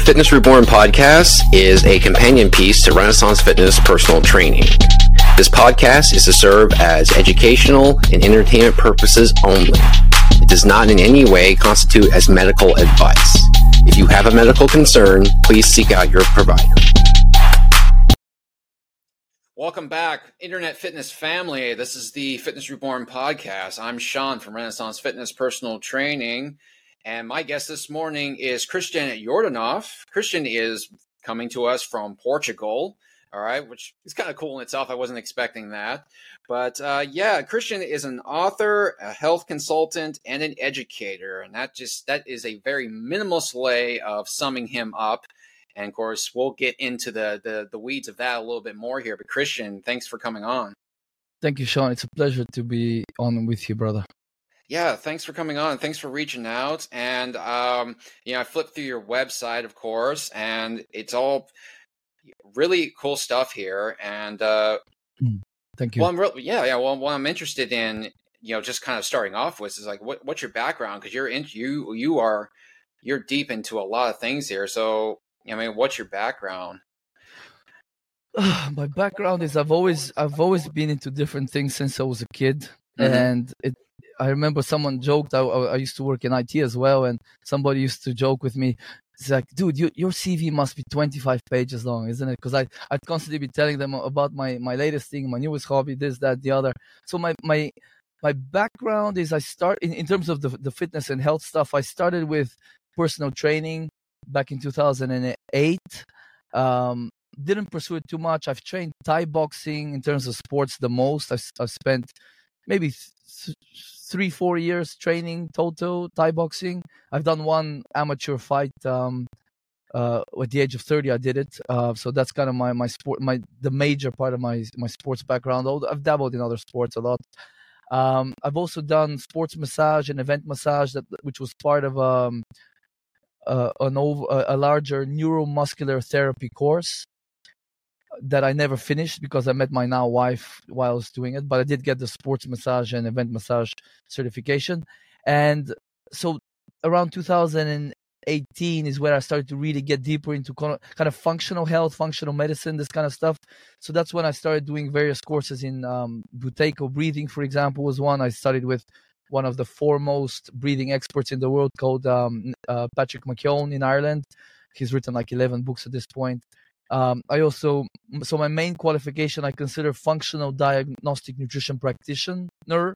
The Fitness Reborn podcast is a companion piece to Renaissance Fitness personal training. This podcast is to serve as educational and entertainment purposes only. It does not in any way constitute as medical advice. If you have a medical concern, please seek out your provider. Welcome back, Internet Fitness family. This is the Fitness Reborn podcast. I'm Sean from Renaissance Fitness Personal Training. And my guest this morning is Christian Yordanov. Christian is coming to us from Portugal, all right, which is kind of cool in itself. I wasn't expecting that. But uh, yeah, Christian is an author, a health consultant, and an educator. And that just that is a very minimalist way of summing him up. And of course, we'll get into the, the the weeds of that a little bit more here. But Christian, thanks for coming on. Thank you, Sean. It's a pleasure to be on with you, brother. Yeah, thanks for coming on. Thanks for reaching out. And um, you know, I flipped through your website, of course, and it's all really cool stuff here. And uh, mm, thank you. Well, I'm really, yeah, yeah. Well, what I'm interested in, you know, just kind of starting off with is like, what, what's your background? Because you're in, you you are you're deep into a lot of things here. So I mean, what's your background? My background is I've always I've always been into different things since I was a kid, mm-hmm. and it. I remember someone joked. I, I used to work in IT as well, and somebody used to joke with me. It's like, dude, you, your CV must be 25 pages long, isn't it? Because I I'd constantly be telling them about my my latest thing, my newest hobby, this, that, the other. So my my my background is I start in, in terms of the the fitness and health stuff. I started with personal training back in 2008. Um, didn't pursue it too much. I've trained Thai boxing in terms of sports the most. I've, I've spent maybe th- three, four years training total Thai boxing. I've done one amateur fight um, uh, at the age of 30. I did it. Uh, so that's kind of my, my sport, my the major part of my my sports background. I've dabbled in other sports a lot. Um, I've also done sports massage and event massage, that which was part of um, uh, an over, a larger neuromuscular therapy course that I never finished because I met my now wife while I was doing it. But I did get the sports massage and event massage certification, and so around 2018 is where I started to really get deeper into kind of functional health, functional medicine, this kind of stuff. So that's when I started doing various courses in um, breathing, for example, was one I studied with one of the foremost breathing experts in the world called um, uh, Patrick McKeown in Ireland. He's written like 11 books at this point. Um, I also, so my main qualification, I consider functional diagnostic nutrition practitioner.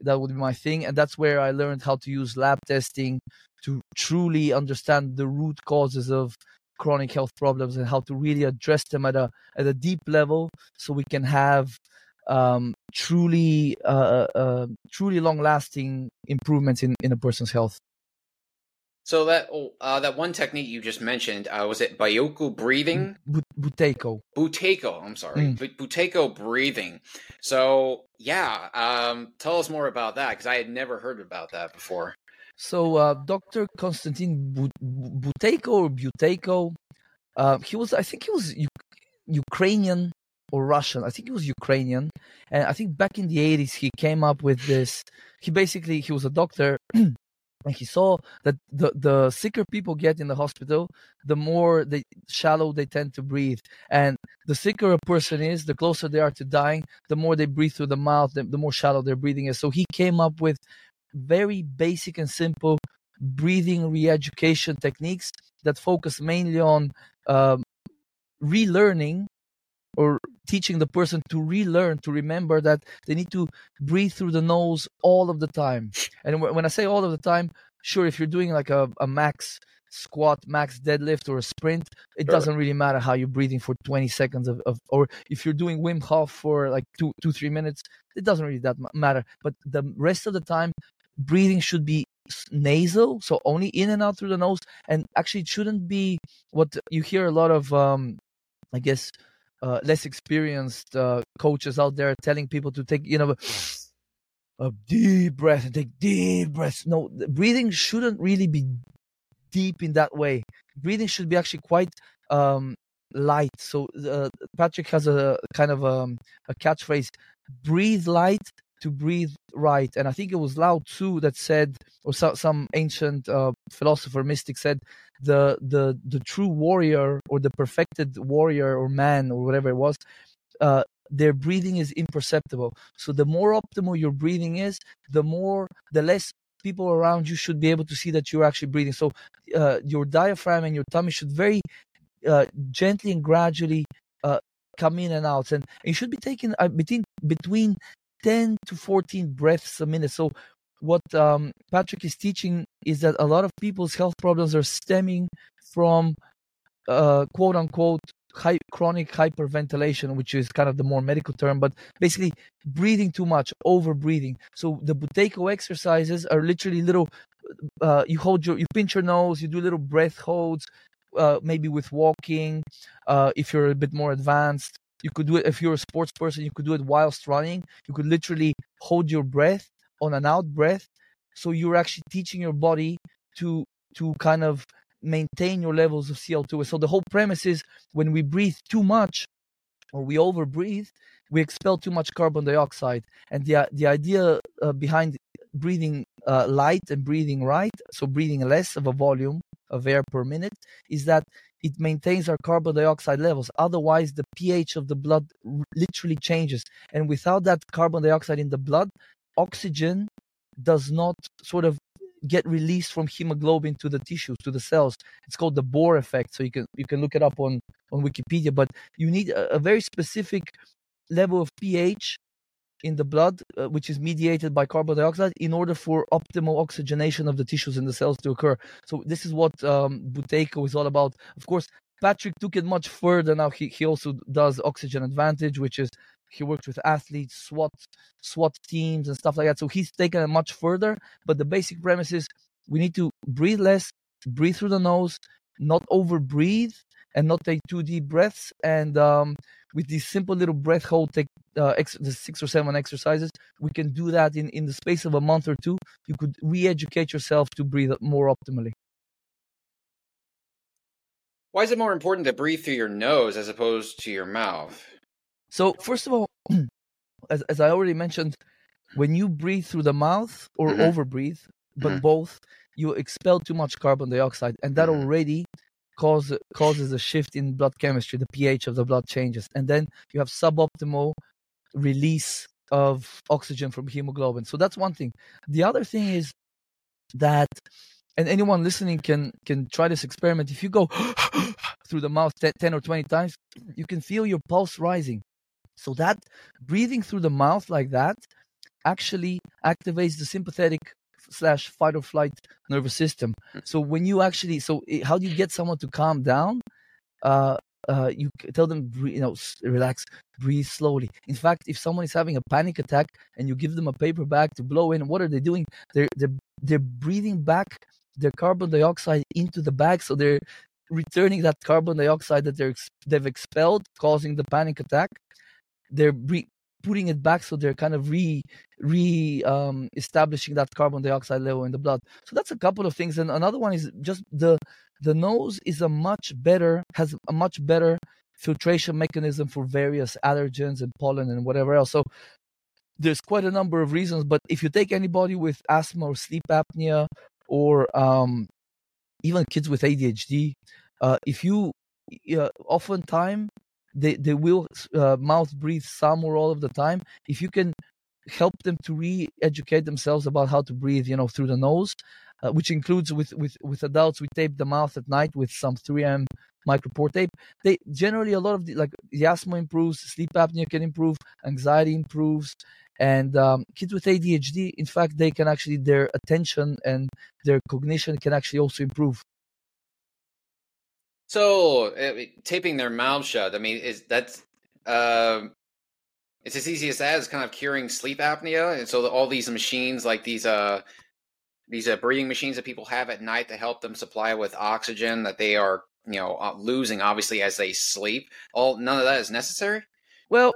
That would be my thing. And that's where I learned how to use lab testing to truly understand the root causes of chronic health problems and how to really address them at a, at a deep level so we can have um, truly uh, uh, uh truly long lasting improvements in, in a person's health. So that oh, uh, that one technique you just mentioned uh, was it Buteyko breathing? Buteyko. Buteyko. I'm sorry, mm. Buteyko breathing. So yeah, um, tell us more about that because I had never heard about that before. So uh, Dr. Konstantin Buteyko or Buteyko, uh, he was I think he was U- Ukrainian or Russian. I think he was Ukrainian. And I think back in the 80s, he came up with this. He basically, he was a doctor. and he saw that the, the sicker people get in the hospital, the more they shallow they tend to breathe. And the sicker a person is, the closer they are to dying, the more they breathe through the mouth, the, the more shallow their breathing is. So he came up with very basic and simple breathing re-education techniques that focus mainly on um, relearning or teaching the person to relearn to remember that they need to breathe through the nose all of the time. And when i say all of the time sure if you're doing like a, a max squat max deadlift or a sprint it sure. doesn't really matter how you're breathing for 20 seconds of, of, or if you're doing wim hof for like two two three minutes it doesn't really that matter. But the rest of the time breathing should be nasal so only in and out through the nose. And actually it shouldn't be what you hear a lot of um i guess uh, less experienced uh, coaches out there telling people to take you know a deep breath and take deep breaths. No, breathing shouldn't really be deep in that way. Breathing should be actually quite um, light. So uh, Patrick has a kind of um, a catchphrase: breathe light to breathe right. And I think it was Lao Tzu that said, or so, some ancient uh, philosopher mystic said, the the the true warrior or the perfected warrior or man or whatever it was, uh, their breathing is imperceptible. So the more optimal your breathing is, the more the less people around you should be able to see that you're actually breathing. So uh, your diaphragm and your tummy should very uh, gently and gradually uh, come in and out, and it should be taken uh, between between 10 to 14 breaths a minute. So what um, Patrick is teaching is that a lot of people's health problems are stemming from uh, quote unquote high, chronic hyperventilation, which is kind of the more medical term, but basically breathing too much, over breathing. So the Buteyko exercises are literally little. Uh, you hold your, you pinch your nose, you do little breath holds, uh, maybe with walking. Uh, if you're a bit more advanced, you could do it if you're a sports person. You could do it whilst running. You could literally hold your breath on an out breath, so you're actually teaching your body to to kind of maintain your levels of CO2. So the whole premise is when we breathe too much or we overbreathe, we expel too much carbon dioxide. And the the idea uh, behind breathing uh, light and breathing right, so breathing less of a volume of air per minute, is that it maintains our carbon dioxide levels. Otherwise, the pH of the blood literally changes. And without that carbon dioxide in the blood, oxygen does not sort of get released from hemoglobin to the tissues to the cells it's called the bohr effect so you can you can look it up on on wikipedia but you need a, a very specific level of ph in the blood, uh, which is mediated by carbon dioxide, in order for optimal oxygenation of the tissues and the cells to occur. So this is what um, Buteyko is all about. Of course, Patrick took it much further. Now he, he also does oxygen advantage, which is he works with athletes, SWAT, SWAT teams, and stuff like that. So he's taken it much further. But the basic premise is we need to breathe less, breathe through the nose, not over breathe, and not take too deep breaths. And um, with these simple little breath hold take uh, ex- the six or seven exercises we can do that in in the space of a month or two you could re-educate yourself to breathe more optimally why is it more important to breathe through your nose as opposed to your mouth so first of all as, as i already mentioned when you breathe through the mouth or mm-hmm. over breathe but mm-hmm. both you expel too much carbon dioxide and that mm-hmm. already cause, causes a shift in blood chemistry. The pH of the blood changes, and then you have suboptimal release of oxygen from hemoglobin. So that's one thing. The other thing is that, and anyone listening can can try this experiment. If you go through the mouth 10 or 20 times, you can feel your pulse rising. So that breathing through the mouth like that actually activates the sympathetic slash fight or flight nervous system. Hmm. So when you actually, so how do you get someone to calm down? Uh, uh, you tell them, you know, relax, breathe slowly. In fact, if someone is having a panic attack and you give them a paper bag to blow in, what are they doing? They're they're they're breathing back their carbon dioxide into the bag, so they're returning that carbon dioxide that they're they've expelled, causing the panic attack. They're putting it back so they're kind of re re um, establishing that carbon dioxide level in the blood. So that's a couple of things and another one is just the the nose is a much better has a much better filtration mechanism for various allergens and pollen and whatever else. So there's quite a number of reasons but if you take anybody with asthma or sleep apnea or um, even kids with adhd uh, if you uh, oftentimes they they will uh, mouth breathe some or all of the time. If you can help them to re-educate themselves about how to breathe you know through the nose uh, which includes with with with adults we tape the mouth at night with some 3m micropore tape. They generally a lot of the like the asthma improves sleep apnea can improve anxiety improves and um, kids with adhd in fact they can actually their attention and their cognition can actually also improve so taping their mouth shut. I mean, is that's uh, it's as easy as that. It's kind of curing sleep apnea, and so the, all these machines, like these uh these uh, breathing machines that people have at night to help them supply with oxygen that they are you know uh, losing obviously as they sleep. All none of that is necessary. Well,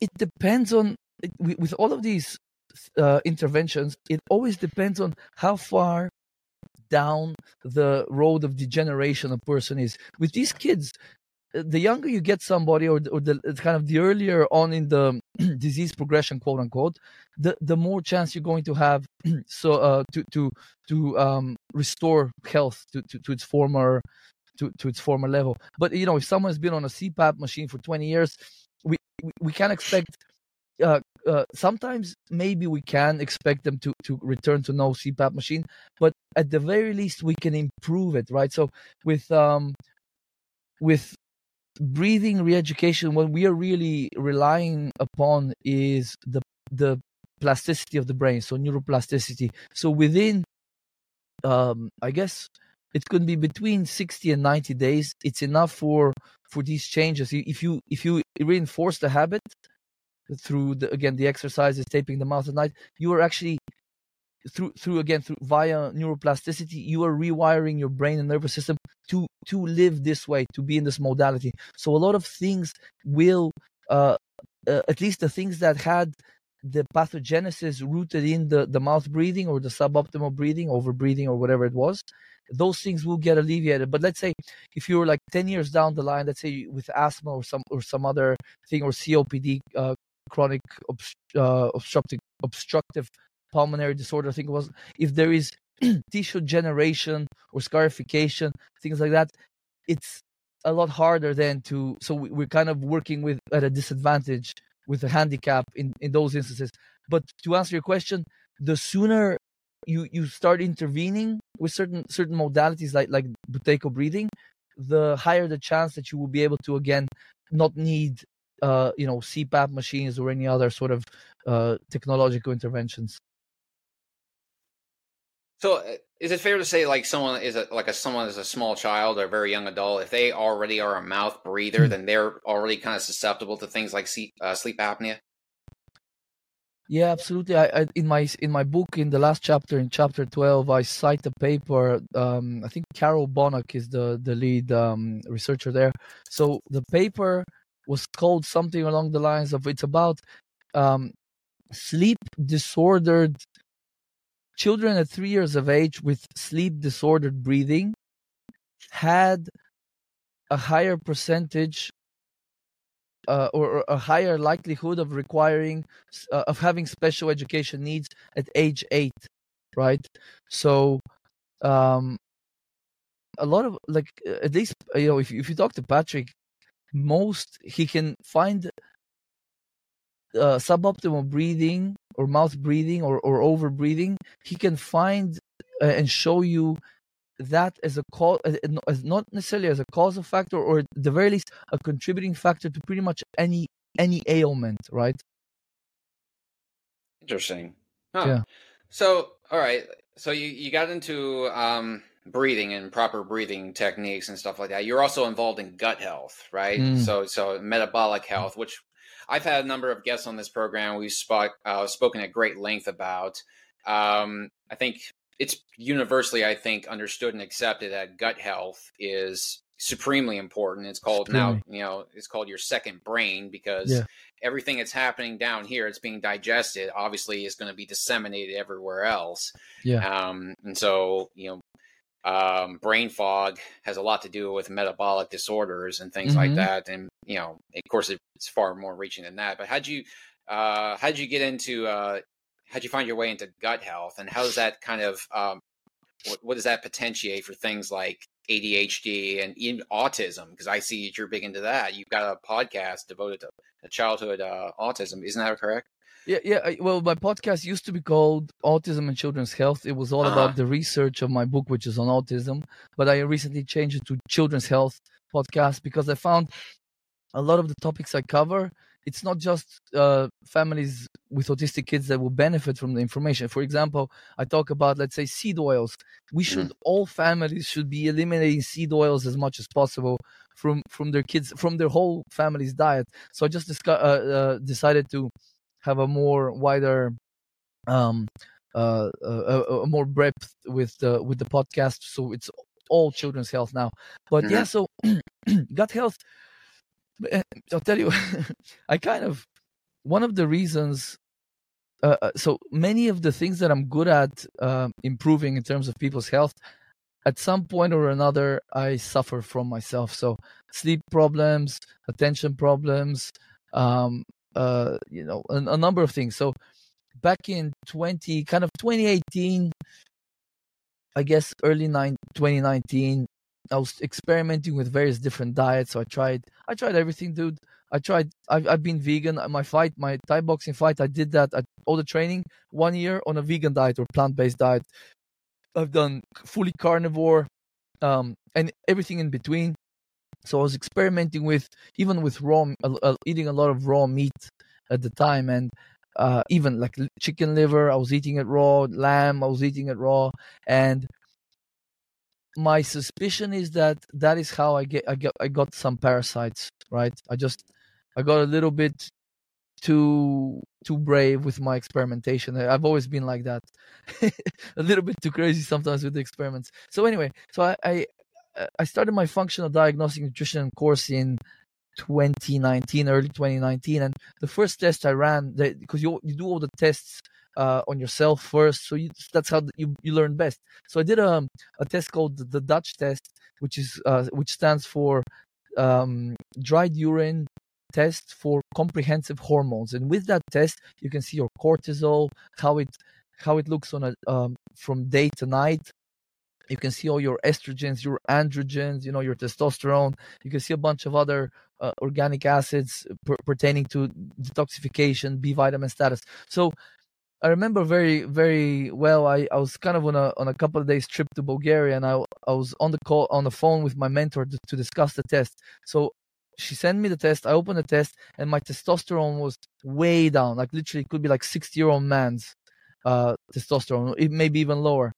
it depends on with all of these uh, interventions. It always depends on how far down the road of degeneration a person is. With these kids, the younger you get somebody or, or the kind of the earlier on in the disease progression quote unquote the the more chance you're going to have so uh, to to to um, restore health to, to, to its former to, to its former level but you know if someone's been on a cpap machine for 20 years we we, we can expect uh, uh, sometimes maybe we can expect them to to return to no CPAP machine, but at the very least we can improve it, right? So with um with breathing re-education, what we are really relying upon is the the plasticity of the brain, so neuroplasticity. So within, um, I guess it could be between 60 and 90 days. It's enough for for these changes. If you if you reinforce the habit through the again the exercises, taping the mouth at night, you are actually through through again through via neuroplasticity you are rewiring your brain and nervous system to to live this way to be in this modality. So a lot of things will uh, uh, at least the things that had the pathogenesis rooted in the the mouth breathing or the suboptimal breathing over breathing or whatever it was those things will get alleviated. But let's say if you're like 10 years down the line let's say with asthma or some or some other thing or copd uh, chronic obst- uh, obstructive obstructive pulmonary disorder. I think it was if there is tissue generation or scarification, things like that. It's a lot harder than to. So we're kind of working with at a disadvantage with a handicap in in those instances. But to answer your question, the sooner you you start intervening with certain certain modalities like like Buteyko breathing, the higher the chance that you will be able to again not need uh, you know CPAP machines or any other sort of uh, technological interventions. So, uh, is it fair to say, like someone is a, like a someone is a small child or a very young adult, if they already are a mouth breather, mm-hmm. then they're already kind of susceptible to things like sleep, uh, sleep apnea? Yeah, absolutely. I, I, in my in my book, in the last chapter, in chapter twelve, I cite a paper. Um, I think Carol Bonuck is the the lead um, researcher there. So the paper was called something along the lines of it's about um, sleep disordered children at three years of age with sleep disordered breathing had a higher percentage uh, or, a higher likelihood of requiring uh, of having special education needs at age eight right? So um a lot of like at least you know if, if you talk to patrick most he can find uh, suboptimal breathing or mouth breathing or, or over breathing, he can find uh, and show you that as a cause, as not necessarily as a causal factor, or at the very least a contributing factor to pretty much any any ailment, right? Interesting. Huh. Yeah. So, all right. So you you got into um, breathing and proper breathing techniques and stuff like that. You're also involved in gut health, right? Mm. So so metabolic health, which I've had a number of guests on this program. We've spoke, uh, spoken at great length about. Um, I think it's universally, I think, understood and accepted that gut health is supremely important. It's called supremely. now, you know, it's called your second brain because yeah. everything that's happening down here, it's being digested. Obviously, is going to be disseminated everywhere else. Yeah. Um, and so, you know, um, brain fog has a lot to do with metabolic disorders and things mm-hmm. like that. And you know, of course, it's far more reaching than that. But how'd you uh, how'd you get into uh, how'd you find your way into gut health, and how does that kind of um, what, what does that potentiate for things like ADHD and even autism? Because I see that you're big into that. You've got a podcast devoted to childhood uh, autism. Isn't that correct? Yeah, yeah. Well, my podcast used to be called Autism and Children's Health. It was all uh-huh. about the research of my book, which is on autism. But I recently changed it to Children's Health podcast because I found a lot of the topics I cover. It's not just uh, families with autistic kids that will benefit from the information. For example, I talk about, let's say, seed oils. We should mm. all families should be eliminating seed oils as much as possible from from their kids from their whole family's diet. So I just discuss, uh, uh, decided to have a more wider um uh, uh a, a, more breadth with the with the podcast so it's all children's health now but mm-hmm. yeah so gut health eh, i'll tell you i kind of one of the reasons uh, uh, so many of the things that i'm good at uh, improving in terms of people's health at some point or another, I suffer from myself. So sleep problems, attention problems, um, uh, you know, a, a number of things. So back in 20, kind of 2018, I guess early nine, 2019, I was experimenting with various different diets. So I tried, I tried everything, dude. I tried. I've, I've been vegan. My fight, my Thai boxing fight, I did that. at all the training one year on a vegan diet or plant-based diet. I've done fully carnivore, um, and everything in between. So I was experimenting with even with raw, uh, eating a lot of raw meat at the time, and uh, even like chicken liver, I was eating it raw. Lamb, I was eating it raw, and my suspicion is that that is how I get I got I got some parasites. Right, I just I got a little bit too too brave with my experimentation. I've always been like that, a little bit too crazy sometimes with the experiments. So anyway, so I I, I started my functional diagnostic nutrition course in 2019, early 2019, and the first test I ran because you you do all the tests uh, on yourself first, so you, that's how you you learn best. So I did a a test called the Dutch test, which is uh, which stands for um, dried urine test for comprehensive hormones and with that test you can see your cortisol how it how it looks on a um, from day to night you can see all your estrogens your androgens you know your testosterone you can see a bunch of other uh, organic acids per- pertaining to detoxification b vitamin status so I remember very very well. I, I was kind of on a on a couple of days trip to Bulgaria, and I I was on the call on the phone with my mentor to, to discuss the test. So she sent me the test. I opened the test, and my testosterone was way down. Like literally, it could be like sixty year old man's uh, testosterone, it may be even lower.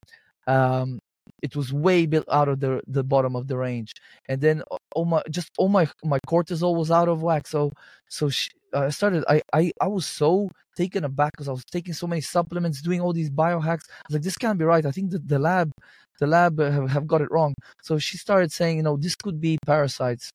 Um, it was way bit out of the the bottom of the range, and then all my just all my my cortisol was out of whack. So so she, I started. I I I was so taken aback because I was taking so many supplements, doing all these biohacks. I was like, this can't be right. I think that the lab the lab have, have got it wrong. So she started saying, you know, this could be parasites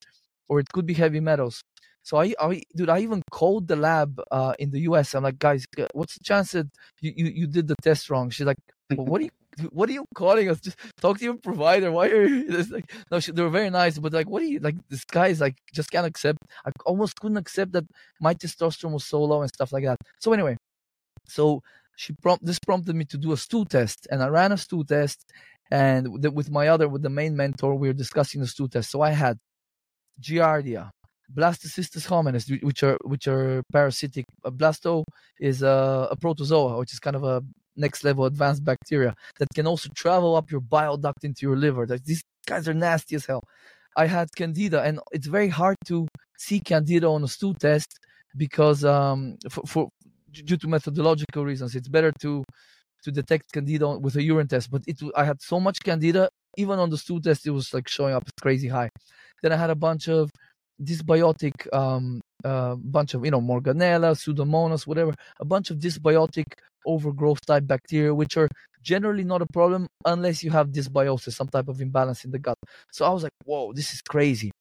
or it could be heavy metals. So I, I, dude, I even called the lab uh, in the U.S. I'm like, guys, what's the chance that you, you, you did the test wrong? She's like, well, what are you, what are you calling us? Just talk to your provider. Why are you? It's like, no, she, they were very nice, but like, what are you like? This guy is like, just can't accept. I almost couldn't accept that my testosterone was so low and stuff like that. So anyway, so she prompt this prompted me to do a stool test, and I ran a stool test, and with my other, with the main mentor, we were discussing the stool test. So I had Giardia, Blastocystis hominis, which are which are parasitic. Blasto is a, a protozoa, which is kind of a next level advanced bacteria that can also travel up your bile duct into your liver. These guys are nasty as hell. I had candida, and it's very hard to see candida on a stool test because um, for, for due to methodological reasons, it's better to to detect candida with a urine test. But it I had so much candida, even on the stool test, it was like showing up crazy high. Then I had a bunch of dysbiotic, um, uh, bunch of you know Morganella, Pseudomonas, whatever, a bunch of dysbiotic overgrowth type bacteria, which are generally not a problem unless you have dysbiosis, some type of imbalance in the gut. So I was like, whoa, this is crazy.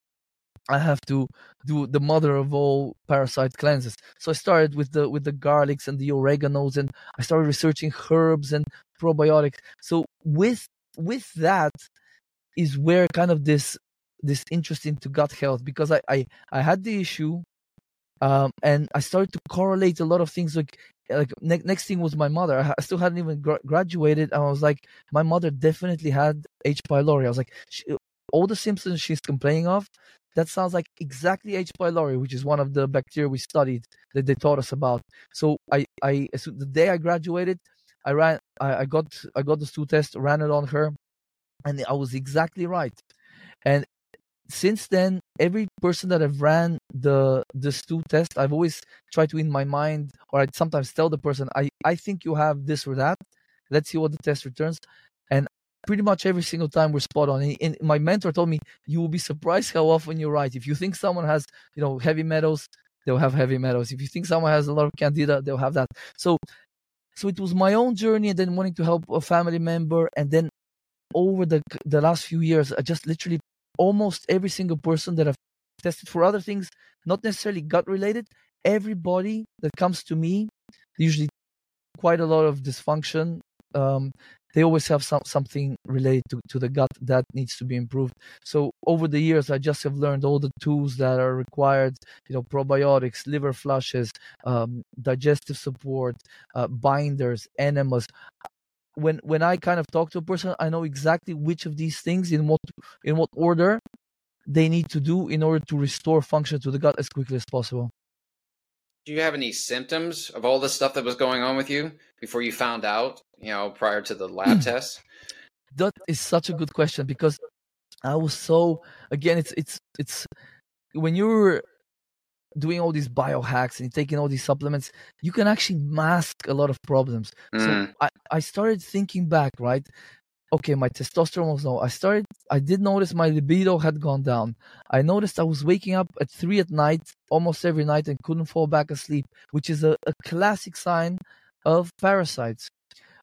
I have to do the mother of all parasite cleanses. So I started with the with the garlics and the oreganos, and I started researching herbs and probiotics. So with with that is where kind of this this interest into gut health because I I, I had the issue, um, and I started to correlate a lot of things. Like like ne- next thing was my mother. I, still hadn't even gra- graduated, and I was like, my mother definitely had H. pylori. I was like, she, all the symptoms she's complaining of. That sounds like exactly H. pylori, which is one of the bacteria we studied that they taught us about. So I, I, so the day I graduated, I ran, I, I got, I got the stool test, ran it on her, and I was exactly right. And since then, every person that I've ran the the stool test, I've always tried to in my mind, or I'd sometimes tell the person, I, I think you have this or that. Let's see what the test returns. And pretty much every single time we're spot on. And, and my mentor told me, you will be surprised how often you're right. If you think someone has, you know, heavy metals, they'll have heavy metals. If you think someone has a lot of candida, they'll have that. So so it was my own journey and then wanting to help a family member and then over the the last few years i just literally almost every single person that I've tested for other things, not necessarily gut related, everybody that comes to me, usually quite a lot of dysfunction, um, they always have some something related to, to the gut that needs to be improved. So over the years, I just have learned all the tools that are required. You know, probiotics, liver flushes, um, digestive support, uh, binders, enemas. When when I kind of talk to a person, I know exactly which of these things in what in what order they need to do in order to restore function to the gut as quickly as possible. Do you have any symptoms of all the stuff that was going on with you before you found out, you know, prior to the lab test? That is such a good question because I was so again it's it's it's when you're doing all these biohacks and taking all these supplements, you can actually mask a lot of problems. Mm. So I, I started thinking back, right? okay, my testosterone was low. I started, I did notice my libido had gone down. I noticed I was waking up at three at night almost every night and couldn't fall back asleep, which is a, a classic sign of parasites.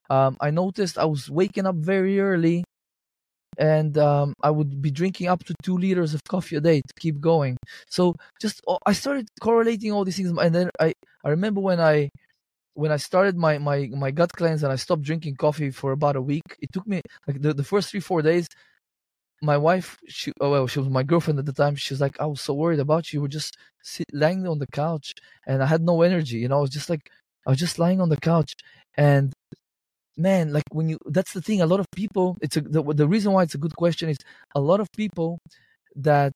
Um, I noticed I was waking up very early and um, I would be drinking up to two liters of coffee a day to keep going. So just oh, I started correlating all these things, and then I I remember when I when I started my my my gut cleanse and I stopped drinking coffee for about a week, it took me like the, the first three four days. My wife, she oh well, she was my girlfriend at the time. She was like, I was so worried about you. You were just sit, lying on the couch, and I had no energy. You know, I was just like, I was just lying on the couch, and man, like when you, that's the thing. A lot of people, it's a the, the reason why it's a good question is a lot of people that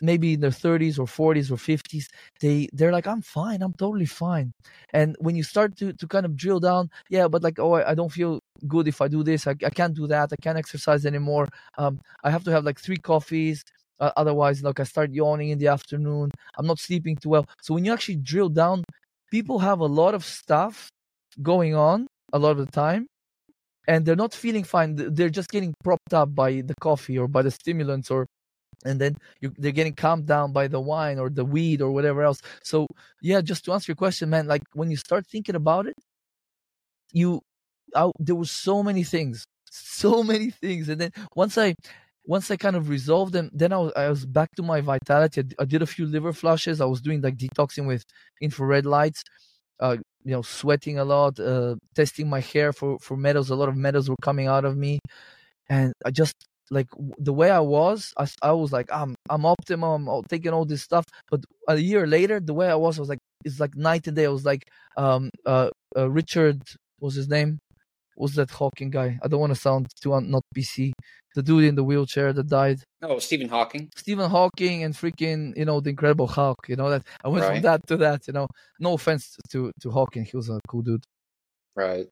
maybe in their 30s or 40s or 50s they they're like i'm fine i'm totally fine and when you start to to kind of drill down yeah but like oh i, I don't feel good if i do this I, I can't do that i can't exercise anymore um i have to have like three coffees uh, otherwise like i start yawning in the afternoon i'm not sleeping too well so when you actually drill down people have a lot of stuff going on a lot of the time and they're not feeling fine they're just getting propped up by the coffee or by the stimulants or and then you, they're getting calmed down by the wine or the weed or whatever else. So yeah, just to answer your question, man, like when you start thinking about it, you, I, there were so many things, so many things, and then once I, once I kind of resolved them, then I was, I was back to my vitality. I, I did a few liver flushes. I was doing like detoxing with infrared lights. Uh, you know, sweating a lot, uh, testing my hair for for metals. A lot of metals were coming out of me, and I just like the way I was, I, I was like, I'm I'm optimum, I'm taking all this stuff. But a year later, the way I was, I was like, it's like night and day. I was like, um, uh, uh Richard was his name, was that Hawking guy? I don't want to sound too un- not PC. The dude in the wheelchair that died. Oh, Stephen Hawking. Stephen Hawking and freaking, you know, the Incredible Hulk. You know that I went right. from that to that. You know, no offense to to Hawking, he was a cool dude. Right.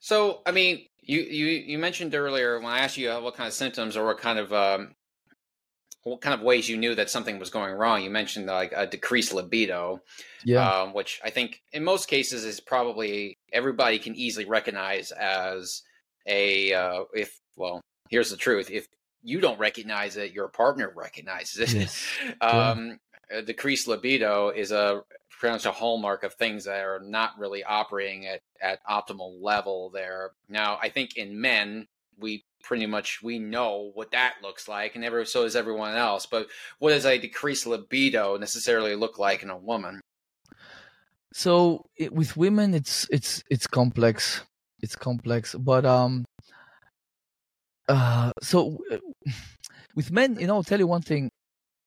So, I mean, you, you you mentioned earlier when I asked you what kind of symptoms or what kind of um, what kind of ways you knew that something was going wrong. You mentioned like a decreased libido, yeah, um, which I think in most cases is probably everybody can easily recognize as a uh, if well here's the truth if you don't recognize it your partner recognizes it yes. um, yeah. decreased libido is a pretty much a hallmark of things that are not really operating at, at optimal level there. Now, I think in men, we pretty much we know what that looks like and ever so does everyone else but what does a decreased libido necessarily look like in a woman? So it, with women it's it's it's complex. It's complex but um uh so uh, with men you know i'll tell you one thing.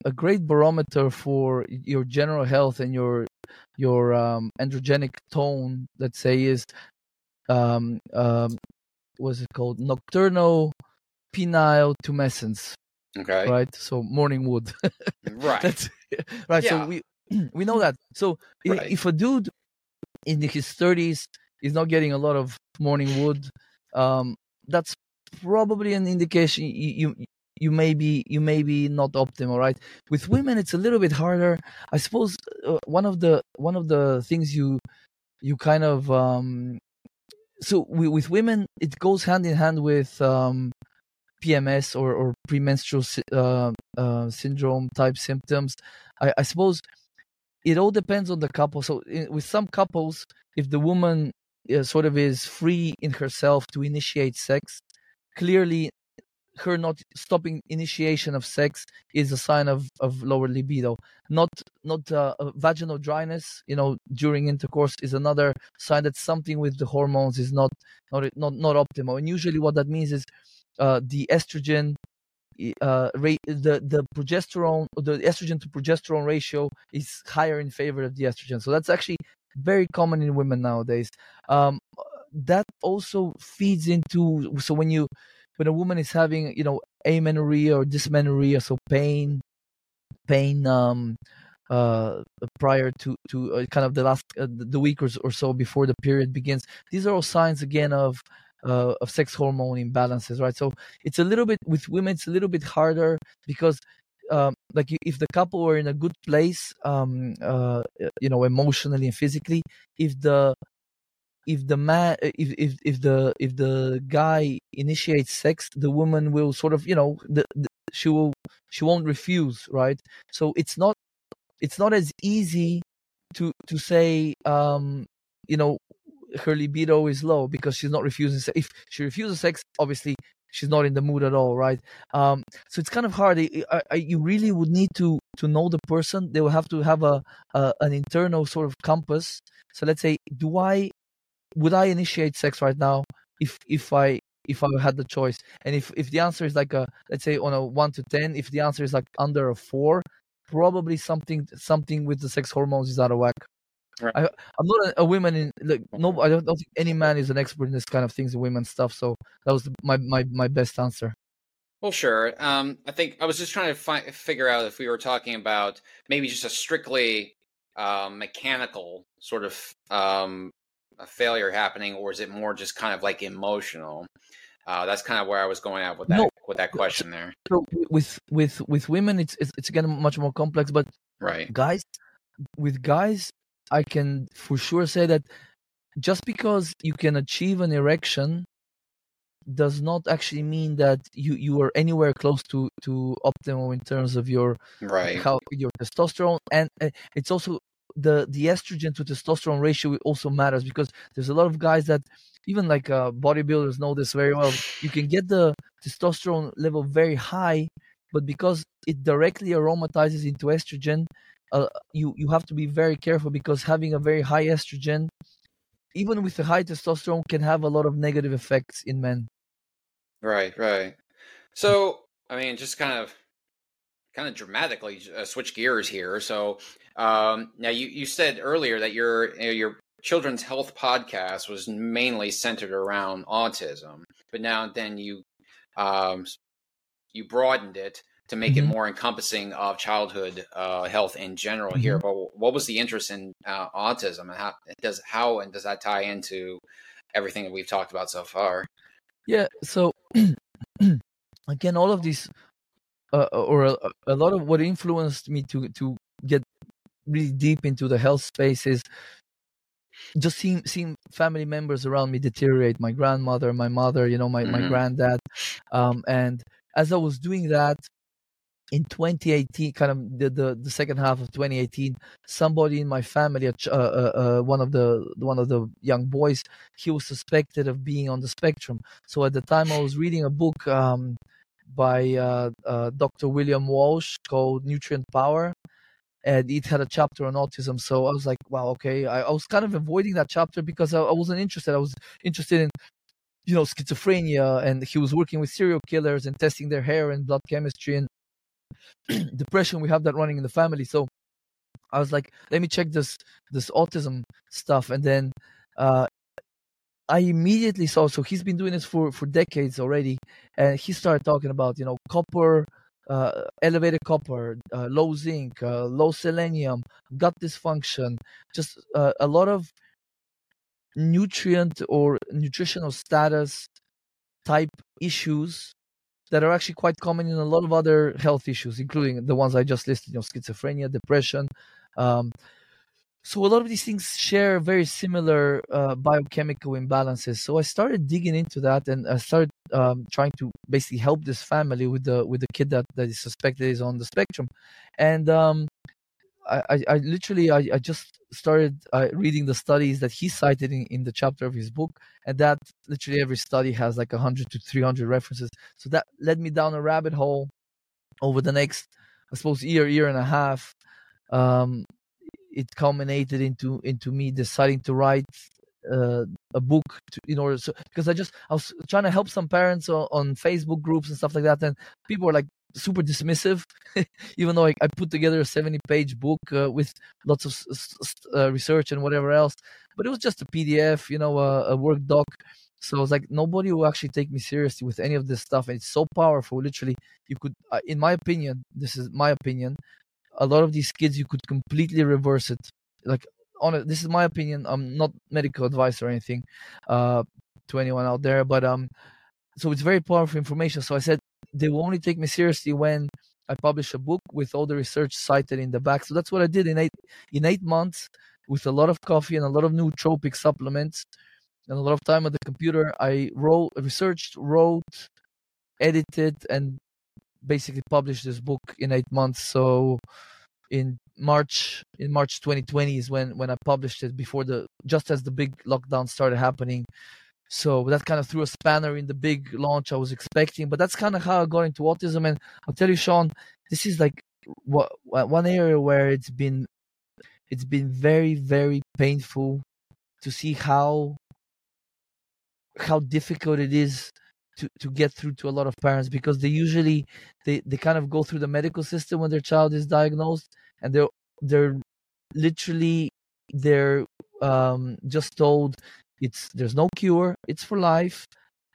A great barometer for your general health and your your um, androgenic tone, let's say, is um, um, what's it called? Nocturnal penile tumescence. Okay. Right. So morning wood. right. Right. Yeah. So we we know that. So right. if a dude in his thirties is not getting a lot of morning wood, um, that's probably an indication you, you you may be you may be not optimal right with women it's a little bit harder i suppose uh, one of the one of the things you you kind of um so we, with women it goes hand in hand with um pms or or premenstrual uh, uh, syndrome type symptoms. I, I suppose it all depends on the couple. So in, with some couples if the woman uh, sort of is free in herself to initiate sex clearly her not stopping initiation of sex is a sign of, of lower libido. Not not uh, vaginal dryness, you know, during intercourse is another sign that something with the hormones is not not not not optimal. And usually, what that means is uh, the estrogen uh, rate, the the progesterone, the estrogen to progesterone ratio is higher in favor of the estrogen. So that's actually very common in women nowadays. Um, that also feeds into so when you when a woman is having you know amenorrhea or dysmenorrhea, so pain, pain um, uh, prior to to uh, kind of the last uh, the week or, or so before the period begins. These are all signs again of uh, of sex hormone imbalances, right? So it's a little bit with women, it's a little bit harder because. Um, like if the couple were in a good place, um, uh, you know, emotionally and physically, if the if the man if, if if the if the guy initiates sex the woman will sort of you know the, the, she will she won't refuse right? So it's not it's not as easy to to say um you know her libido is low because she's not refusing sex. if she refuses sex obviously she's not in the mood at all right? Um so it's kind of hard. I, I, you really would need to to know the person. They will have to have a, a an internal sort of compass. So let's say do i would I initiate sex right now if if I if I had the choice? And if if the answer is like a let's say on a one to ten, if the answer is like under a four, probably something something with the sex hormones is out of whack. Right. I, am not a, a, woman in like no. I don't, don't, think any man is an expert in this kind of things, women stuff. So that was my my my best answer. Well, sure. Um, I think I was just trying to fi- figure out if we were talking about maybe just a strictly uh, mechanical sort of um, a failure happening, or is it more just kind of like emotional? Uh, that's kind of where I was going at with that no. with that question there. So with with with women, it's it's, it's again much more complex. But right, guys, with guys, I can for sure say that just because you can achieve an erection does not actually mean that you you are anywhere close to to optimal in terms of your right how your testosterone and uh, it's also the the estrogen to testosterone ratio also matters because there's a lot of guys that even like uh, bodybuilders know this very well. You can get the testosterone level very high, but because it directly aromatizes into estrogen, uh, you you have to be very careful because having a very high estrogen, even with a high testosterone, can have a lot of negative effects in men. Right, right. So I mean, just kind of kind of dramatically uh, switch gears here. So um, now you, you said earlier that your you know, your children's health podcast was mainly centered around autism, but now then you um, you broadened it to make mm-hmm. it more encompassing of childhood uh, health in general mm-hmm. here. But what was the interest in uh, autism, and how does how and does that tie into everything that we've talked about so far? Yeah. So again, all of these uh, or a, a, lot of what influenced me to to get really deep into the health space is just seeing seeing family members around me deteriorate. My grandmother my mother you know my, mm-hmm. my granddad. Um, and as i was doing that in 2018 kind of the, the, the second half of 2018 somebody in my family uh, uh, uh, one of the one of the young boys he was suspected of being on the spectrum. So at the time i was reading a book um, by uh, uh, Dr. William Walsh called Nutrient Power. And it had a chapter on autism. So I was like, wow, okay. I, I was kind of avoiding that chapter because I, I wasn't interested. I was interested in you know schizophrenia and he was working with serial killers and testing their hair and blood chemistry and depression we have that running in the family so i was like let me check this this autism stuff and then uh, I immediately saw. So he's been doing this for for decades already, and he started talking about you know copper, uh, elevated copper, uh, low zinc, uh, low selenium, gut dysfunction, just uh, a lot of nutrient or nutritional status type issues that are actually quite common in a lot of other health issues, including the ones I just listed, you know, schizophrenia, depression. Um, so a lot of these things share very similar uh, biochemical imbalances. So I started digging into that, and I started um, trying to basically help this family with the with the kid that, that is suspected is on the spectrum. And um, I, I, I, literally I, I just started uh, reading the studies that he cited in, in the chapter of his book, and that literally every study has like 100 to 300 references. So that led me down a rabbit hole over the next, I suppose, year, year and a half. Um, it culminated into into me deciding to write uh, a book to, in order to because I just I was trying to help some parents on, on Facebook groups and stuff like that, and people were like super dismissive, even though I, I, put together a 70 page book uh, with lots of uh, research and whatever else. But it was just a PDF, you know, a, a Word doc. So I was like, nobody will actually take me seriously with any of this stuff. And it's so powerful. Literally, you could, uh, in my opinion, this is my opinion, a lot of these kids, you could completely reverse it. Like on it. This is my opinion. I'm not medical advice or anything uh, to anyone out there, but um, so it's very powerful information. So I said they will only take me seriously when I publish a book with all the research cited in the back. So that's what I did in eight in eight months with a lot of coffee and a lot of nootropic supplements and a lot of time at the computer. I wrote, researched, wrote, edited, and basically published this book in eight months. So in March in March 2020 is when when I published it before the just as the big lockdown started happening. So that kind of threw a spanner in the big launch I was expecting. But that's kind of how I got into autism. And I'll tell you, Seann, this is like what one area where it's been it's been very very painful to see how how difficult it is to, to get through to a lot of parents because they usually they, they kind of go through the medical system when their child is diagnosed and they're they're literally they're um, just told it's there's no cure it's for life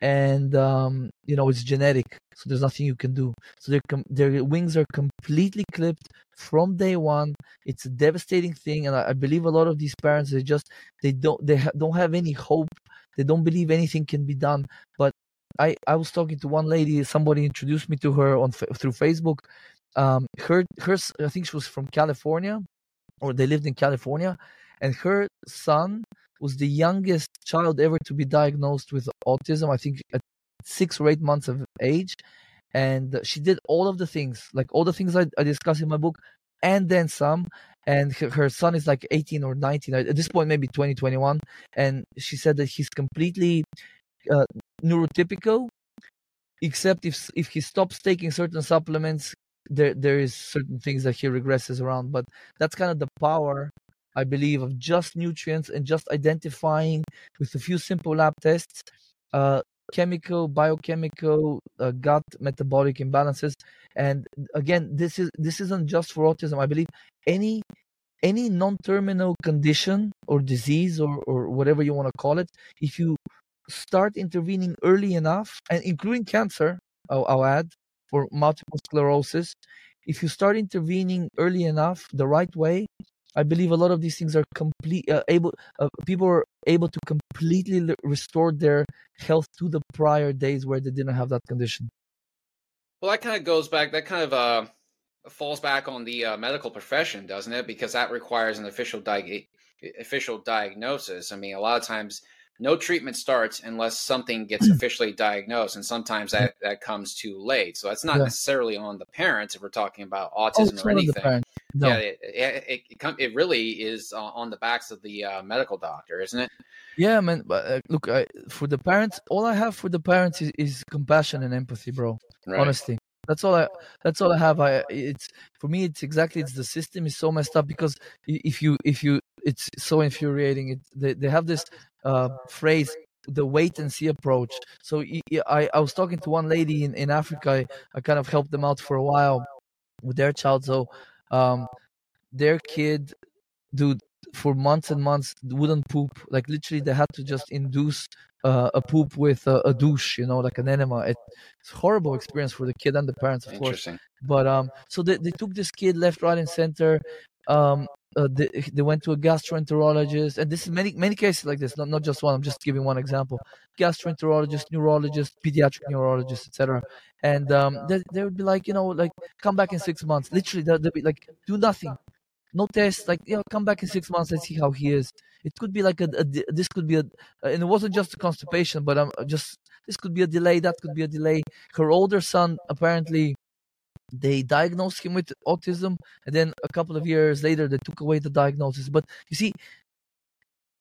and um, you know it's genetic so there's nothing you can do. So their com- their wings are completely clipped from day one. It's a devastating thing and I, I believe a lot of these parents they just they don't they ha- don't have any hope. They don't believe anything can be done but I, I was talking to one lady. Somebody introduced me to her on through Facebook. Um, her her I think she was from California, or they lived in California, and her son was the youngest child ever to be diagnosed with autism. I think at six or eight months of age, and she did all of the things, like all the things I, I discuss in my book, and then some. And her, her son is like 18 or 19 at this point, maybe 2021. and she said that he's completely uh, neurotypical, except if if he stops taking certain supplements, there there is certain things that he regresses around. But that's kind of the power, I believe, of just nutrients and just identifying with a few simple lab tests, uh, chemical, biochemical, uh, gut metabolic imbalances. And again, this is this isn't just for autism. I believe any any non-terminal condition or disease or, or whatever you want to call it, if you start intervening early enough, and including cancer, I'll, I'll add, for multiple sclerosis, if you start intervening early enough, the right way, I believe a lot of these things are complete uh, able. Uh, people are able to completely restore their health to the prior days where they didn't have that condition. Well, that kind of goes back. That kind of uh, falls back on the uh, medical profession, doesn't it? Because that requires an official di- official diagnosis. I mean, a lot of times no treatment starts unless something gets officially diagnosed and sometimes that, that comes too late so that's not yeah. necessarily on the parents if we're talking about oh, autism oh, or anything no. yeah it, it, it, it, really is uh, on the backs of the uh, medical doctor isn't it yeah man but, uh, look I, for the parents all i have for the parents is, is compassion and empathy bro right. honestly that's all I. That's all I have. I. It's for me. It's exactly. It's the system is so messed up because if you if you it's so infuriating. It, they they have this uh, phrase the wait and see approach. So I, I was talking to one lady in, in Africa. I, I kind of helped them out for a while with their child. So um, their kid, dude, for months and months wouldn't poop. Like literally, they had to just induce uh, a poop with a, a, douche, you know, like an enema. It, it's a horrible experience for the kid and the parents, of course. But um, so they, they took this kid left, right, and center. Um, uh, they, they went to a gastroenterologist, and this is many many cases like this, not not just one. I'm just giving one example: gastroenterologist, neurologist, pediatric neurologist, etc. And um, they, they would be like, you know, like come back in six months. Literally, they'll be like, do nothing, no test. Like, you know, come back in six months and see how he is. It could be like a, a this could be a, and it wasn't just constipation, but i'm just this could be a delay. That could be a delay. Her older son apparently they diagnosed him with autism and then a couple of years later they took away the diagnosis. But you see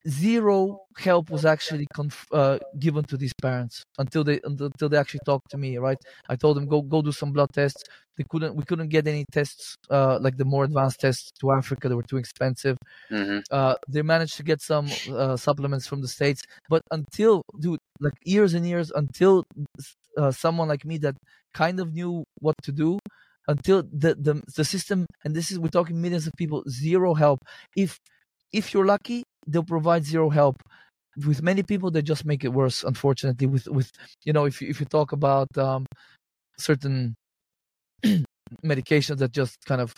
zero help was actually conf- uh, given to these parents until they until they actually talked to me right? I told them go go do some blood tests. They couldn't we couldn't get any tests uh, like the more advanced tests to africa they were too expensive. Mm-hmm. uh, they managed to get some uh, supplements from the states but until dude like years and years until uh, someone like me that kind of knew what to do until the, the the system and this is we're talking millions of people zero help. If if you're lucky they'll provide zero help. With many people they just make it worse unfortunately with with you know if you, if you talk about um, certain medications that just kind of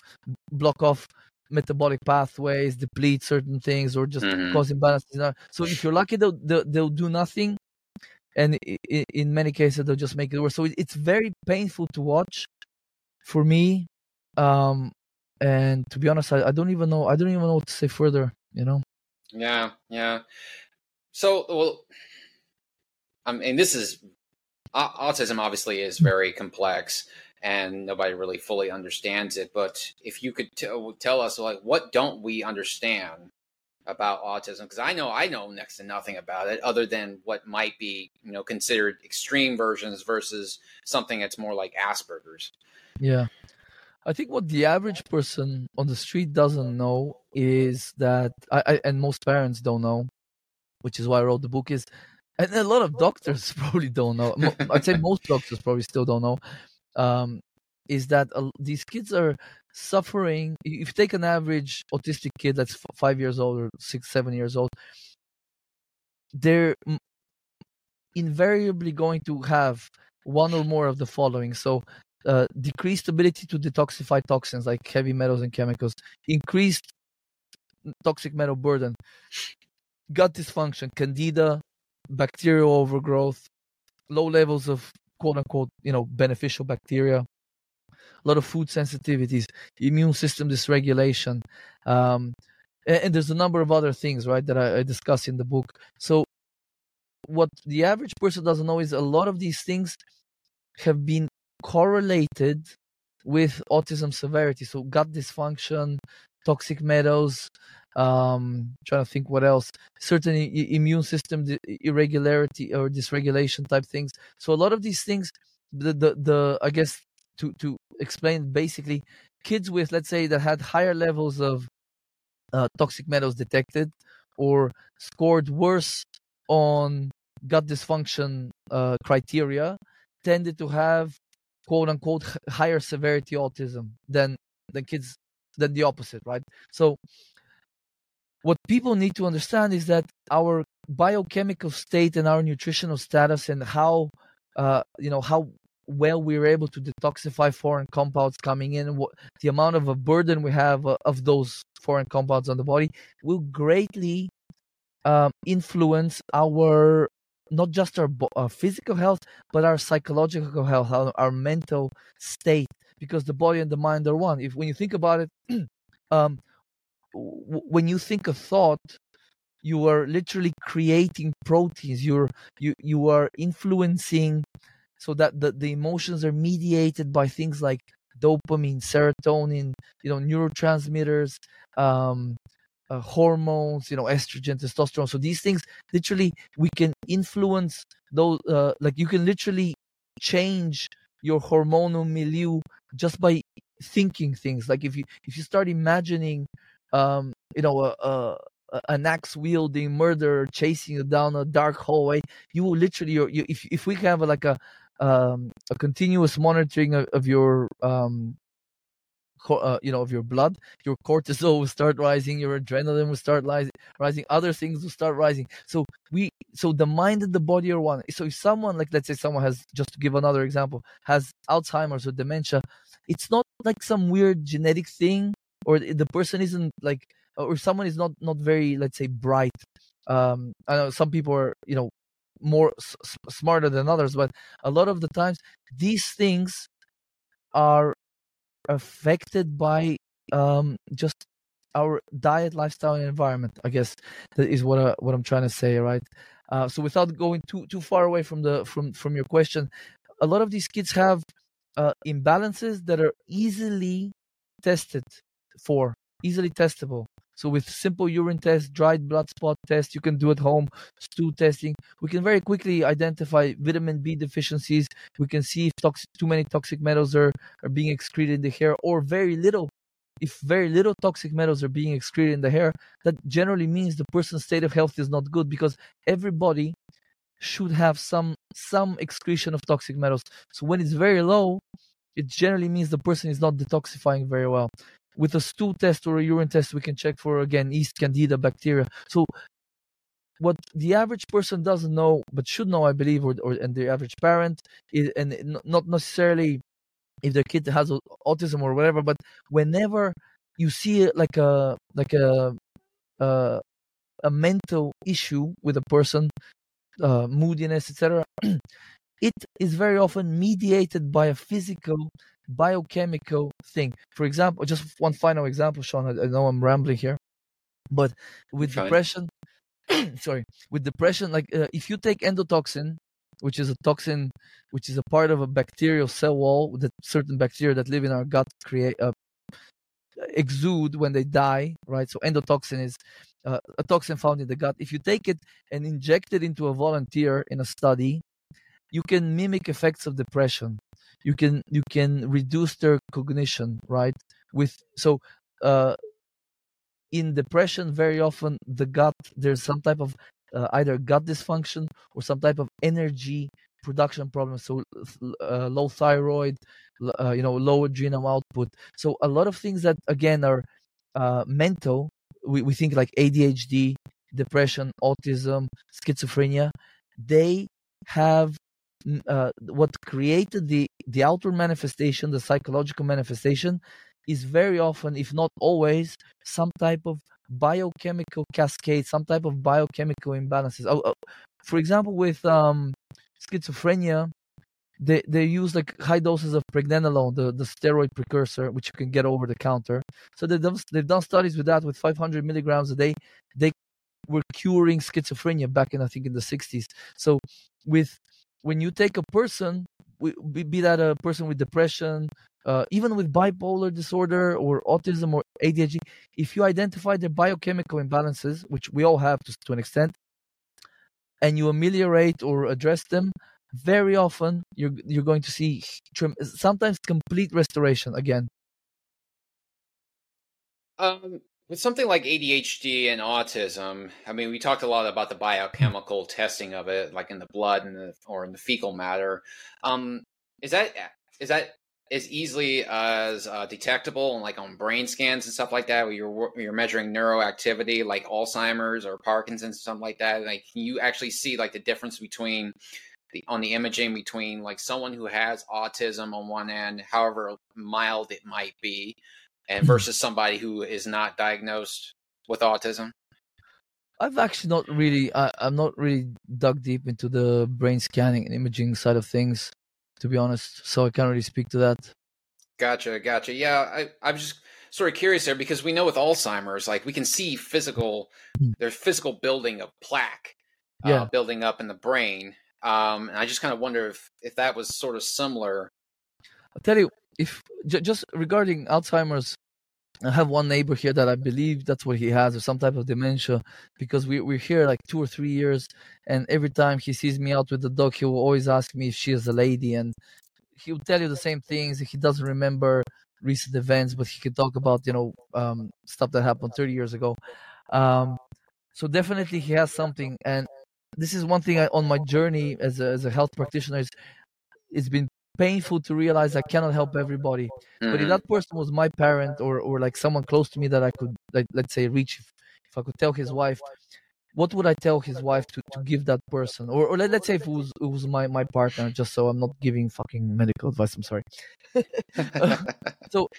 block off metabolic pathways deplete certain things or just Mhm. cause imbalances so if you're lucky they'll they'll, they'll do nothing and in many cases they'll just make it worse. So it- it's very painful to watch for me um and to be honest I, I don't even know i don't even know what to say further you know Yeah, yeah. So, well, I mean, this is au- autism. Obviously, is very complex, and nobody really fully understands it. But if you could t- tell us, like, what don't we understand about autism? Because I know I know next to nothing about it, other than what might be, you know, considered extreme versions versus something that's more like Asperger's. Yeah. I think what the average person on the street doesn't know is that, I, I, and most parents don't know, which is why I wrote the book, is, and a lot of doctors probably don't know. I'd say most doctors probably still don't know, um, is that uh, these kids are suffering. If you take an average autistic kid that's f- five years old or six, seven years old, they're invariably going to have one or more of the following. So, uh, decreased ability to detoxify toxins like heavy metals and chemicals, increased toxic metal burden, gut dysfunction, candida, bacterial overgrowth, low levels of quote unquote, you know, beneficial bacteria, a lot of food sensitivities, immune system dysregulation, um, and, and there's a number of other things, right, that I, I discuss in the book. So, what the average person doesn't know is a lot of these things have been correlated with autism severity. So gut dysfunction, toxic metals, um, trying to think what else, certain I- immune system di- irregularity or dysregulation type things. So a lot of these things, the the, the I guess to to explain basically, kids with let's say that had higher levels of uh, toxic metals detected or scored worse on gut dysfunction uh, criteria tended to have quote unquote higher severity autism than the kids than the opposite right? So what people need to understand is that our biochemical state and our nutritional status and how uh, you know how well we're able to detoxify foreign compounds coming in what, the amount of a burden we have uh, of those foreign compounds on the body will greatly um, influence our not just our, our physical health but our psychological health our, our mental state because the body and the mind are one. If when you think about it um, when you think a thought you are literally creating proteins. You're you you are influencing so that the, the emotions are mediated by things like dopamine serotonin you know neurotransmitters um, uh, hormones you know estrogen testosterone. So these things literally we can influence those uh, like you can literally change your hormonal milieu just by thinking things. Like if you if you start imagining um you know a, a an axe wielding murderer chasing you down a dark hallway you will literally you, if if we have like a um a continuous monitoring of, of your um uh, you know of your blood. Your cortisol will start rising your adrenaline will start rising rising other things will start rising. So we so the mind and the body are one. So if someone like let's say someone has just to give another example has alzheimer's or dementia it's not like some weird genetic thing or the person isn't like or someone is not not very let's say bright. Um i know some people are you know more s- smarter than others but a lot of the times these things are affected by um just our diet lifestyle and environment i guess that is what I, what i'm trying to say right uh, so without going too too far away from the from from your question a lot of these kids have uh, imbalances that are easily tested for, easily testable. So with simple urine test, dried blood spot test, you can do at home, stool testing. We can very quickly identify vitamin B deficiencies. We can see if toxic, too many toxic metals are, are being excreted in the hair or very little. If very little toxic metals are being excreted in the hair, that generally means the person's state of health is not good because everybody should have some some excretion of toxic metals. So when it's very low, it generally means the person is not detoxifying very well with a stool test or a urine test, we can check for again yeast, candida, bacteria. So what the average person doesn't know, but should know, I believe, or, or and the average parent, is, and not necessarily if their kid has autism or whatever, but whenever you see like a like a a, a mental issue with a person, uh, moodiness, etc., it is very often mediated by a physical biochemical thing. For example, just one final example, Seann. I, I know I'm rambling here, but with depression, sorry, with depression, like uh, if you take endotoxin, which is a toxin, which is a part of a bacterial cell wall that certain bacteria that live in our gut create uh, exude when they die, right? So endotoxin is uh, a toxin found in the gut. If you take it and inject it into a volunteer in a study, you can mimic effects of depression you can you can reduce their cognition right? With so uh in depression very often the gut there's some type of uh, either gut dysfunction or some type of energy production problem. So uh, low thyroid uh, you know low adrenal output. So a lot of things that again are uh, mental we, we think like adhd depression autism schizophrenia they have uh, what created the the outer manifestation, the psychological manifestation, is very often, if not always, some type of biochemical cascade, some type of biochemical imbalances. Oh, oh, for example, with um, schizophrenia, they they use like high doses of pregnenolone, the, the steroid precursor, which you can get over the counter. So they've done, they've done studies with that with 500 milligrams a day. They were curing schizophrenia back in I think in the 60s. So with when you take a person, be that a person with depression, uh, even with bipolar disorder or autism or ADHD, if you identify their biochemical imbalances, which we all have to, to an extent, and you ameliorate or address them, very often you're you're going to see sometimes complete restoration again. Um, with something like ADHD and autism, I mean, we talked a lot about the biochemical testing of it, like in the blood and the, or in the fecal matter. Um, is that is that as easily as uh, detectable and like on brain scans and stuff like that, where you're you're measuring neuroactivity, like Alzheimer's or Parkinson's, something like that? Like, can you actually see like the difference between the on the imaging between like someone who has autism on one end, however mild it might be, and hmm. versus somebody who is not diagnosed with autism? I've actually not really, I, I'm not really dug deep into the brain scanning and imaging side of things, to be honest. So I can't really speak to that. Gotcha, gotcha. Yeah, I, I'm just sort of curious there because we know with Alzheimer's, like we can see physical, hmm. there's physical building of plaque, uh, yeah. building up in the brain. Um, and I just kind of wonder if if that was sort of similar. I'll tell you, if j- just regarding Alzheimer's, I have one neighbor here that I believe that's what he has, or some type of dementia, because we we're here like two or three years, and every time he sees me out with the dog, he will always ask me if she is a lady, and he'll tell you the same things. He doesn't remember recent events, but he can talk about you know um, stuff that happened 30 years ago. Um, so definitely he has something, and this is one thing I, on my journey as a, as a health practitioner. Is, it's been painful to realize I cannot help everybody. Mm-hmm. But if mm-hmm. that person was my parent or or like someone close to me that I could like let's say reach if, if I could tell his wife, what would I tell his wife to, to give that person? Or or let, let's say if it was it was my, my partner, just so I'm not giving fucking medical advice, I'm sorry. so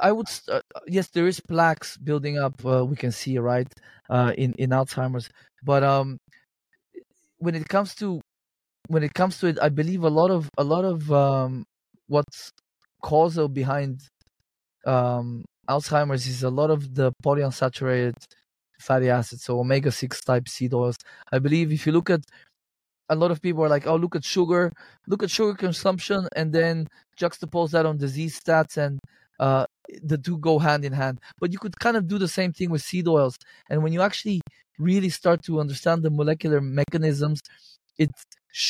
I would uh, yes, there is plaques building up. Uh, we can see right uh, in in Alzheimer's, but um, when it comes to when it comes to it, I believe a lot of a lot of um, what's causal behind um, Alzheimer's is a lot of the polyunsaturated fatty acids, so omega six type seed oils. I believe if you look at a lot of people are like, oh, look at sugar, look at sugar consumption, and then juxtapose that on disease stats, and uh, the two go hand in hand. But you could kind of do the same thing with seed oils. And when you actually really start to understand the molecular mechanisms, it's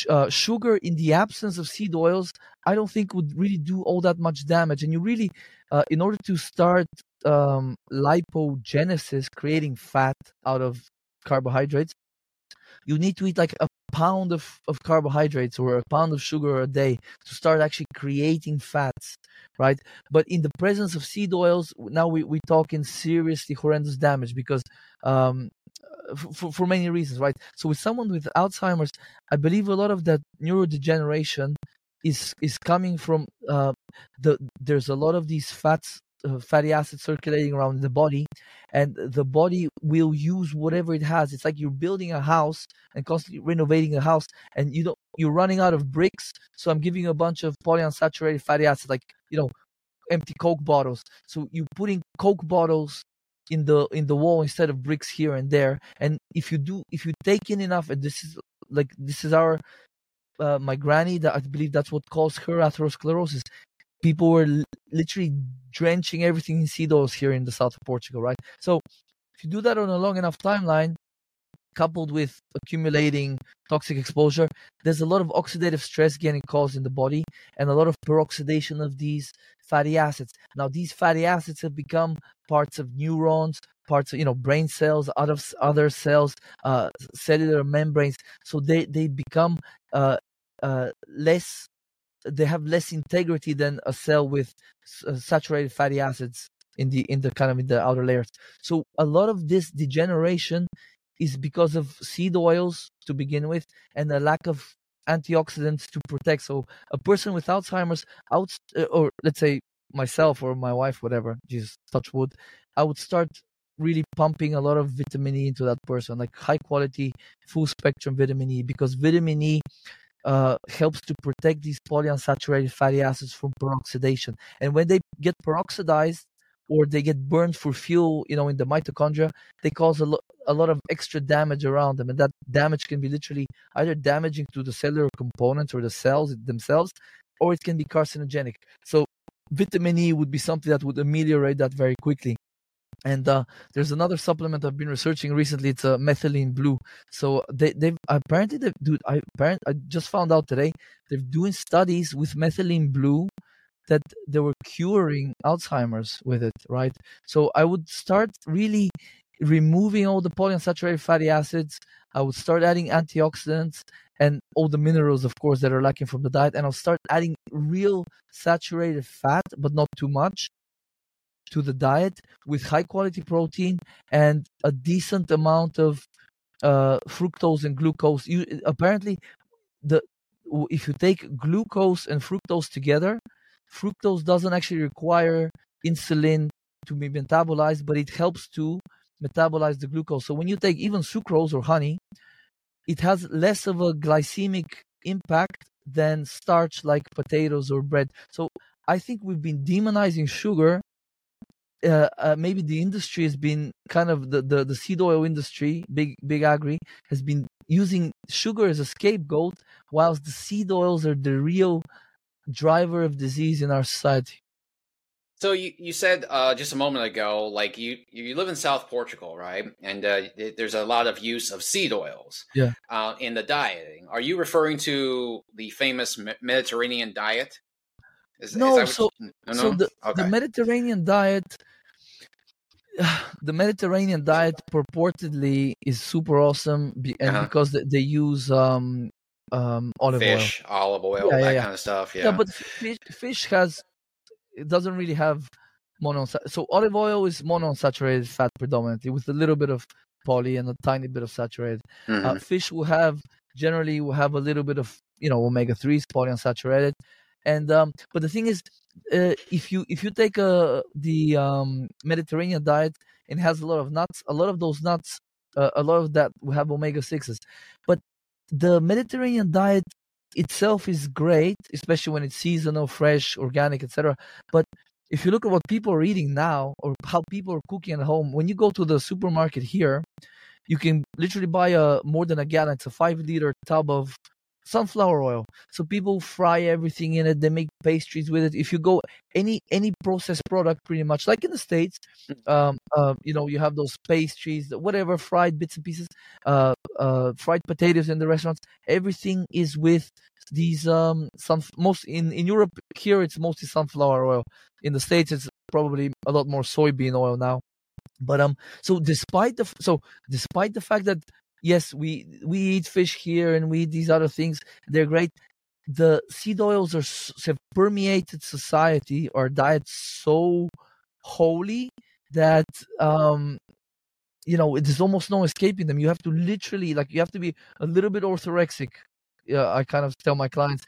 uh, sugar in the absence of seed oils, I don't think would really do all that much damage. And you really, uh, in order to start um, lipogenesis, creating fat out of carbohydrates, you need to eat like a pound of, of carbohydrates or a pound of sugar a day to start actually creating fats right? But in the presence of seed oils now we, we talk in seriously horrendous damage because um, for, for many reasons right? So with someone with alzheimer's i believe a lot of that neurodegeneration is is coming from uh, the there's a lot of these fats uh, fatty acids circulating around the body and the body will use whatever it has. It's like you're building a house and constantly renovating a house and you don't you're running out of bricks. So i'm giving you a bunch of polyunsaturated fatty acids like you know empty coke bottles. So you're putting coke bottles in the in the wall instead of bricks here and there. And if you do if you take in enough and this is like this is our uh, my granny that i believe that's what caused her atherosclerosis people were literally drenching everything in seed oils here in the south of Portugal, right? So if you do that on a long enough timeline, coupled with accumulating toxic exposure, there's a lot of oxidative stress getting caused in the body and a lot of peroxidation of these fatty acids. Now, these fatty acids have become parts of neurons, parts of you know brain cells, other other cells, uh, cellular membranes. So they they become uh, uh, less they have less integrity than a cell with uh, saturated fatty acids in the in the kind of in the outer layers. So a lot of this degeneration is because of seed oils to begin with and a lack of antioxidants to protect. So a person with Alzheimer's, out uh, or let's say myself or my wife, whatever, Jesus touch wood, I would start really pumping a lot of vitamin E into that person, like high quality, full spectrum vitamin E, because vitamin E uh, helps to protect these polyunsaturated fatty acids from peroxidation. And when they get peroxidized or they get burned for fuel, you know, in the mitochondria, they cause a, lo- a lot of extra damage around them. And that damage can be literally either damaging to the cellular components or the cells themselves, or it can be carcinogenic. So vitamin E would be something that would ameliorate that very quickly. And uh, there's another supplement I've been researching recently. It's a uh, methylene blue. So they they apparently they dude I apparently I just found out today they're doing studies with methylene blue that they were curing Alzheimer's with it, right? So I would start really removing all the polyunsaturated fatty acids. I would start adding antioxidants and all the minerals, of course, that are lacking from the diet. And I'll start adding real saturated fat, but not too much to the diet with high quality protein and a decent amount of uh, fructose and glucose. You, apparently, the if you take glucose and fructose together, fructose doesn't actually require insulin to be metabolized, but it helps to metabolize the glucose. So when you take even sucrose or honey, it has less of a glycemic impact than starch like potatoes or bread. So I think we've been demonizing sugar uh, uh, maybe the industry has been kind of the, the, the seed oil industry, big big agri, has been using sugar as a scapegoat, whilst the seed oils are the real driver of disease in our society. So you, you said uh, just a moment ago, like you you live in South Portugal, right? And uh, there's a lot of use of seed oils, yeah, uh, in the dieting. Are you referring to the famous Mediterranean diet? Is, no, is so, you, no, so the, okay. the Mediterranean diet the Mediterranean diet purportedly is super awesome, and uh-huh. because they use um, um, olive fish, oil, olive oil, yeah, that yeah, kind of stuff. Yeah, yeah but fish, fish has it doesn't really have mono. So olive oil is monounsaturated fat predominantly, with a little bit of poly and a tiny bit of saturated. Uh, mm-hmm. Uh, fish will have generally will have a little bit of you know omega threes polyunsaturated, and um, but the thing is uh, if you if you take uh, the um, Mediterranean diet and has a lot of nuts, a lot of those nuts, uh, a lot of that will have omega sixes. But the Mediterranean diet itself is great, especially when it's seasonal, fresh, organic, etc. But if you look at what people are eating now or how people are cooking at home, when you go to the supermarket here, you can literally buy a more than a gallon. It's a five liter tub of sunflower oil. So people fry everything in it. They make pastries with it. If you go any any processed product, pretty much like in the states, mm. um, uh, you know, you have those pastries, whatever fried bits and pieces, uh, uh, fried potatoes in the restaurants. Everything is with these um some most in in Europe here it's mostly sunflower oil. In the states, it's probably a lot more soybean oil now. But um, so despite the so despite the fact that yes, we we eat fish here and we eat these other things. They're great. The seed oils are have permeated society or diet so holy that um you know there's almost no escaping them. You have to literally like you have to be a little bit orthorexic. Yeah, I kind of tell my clients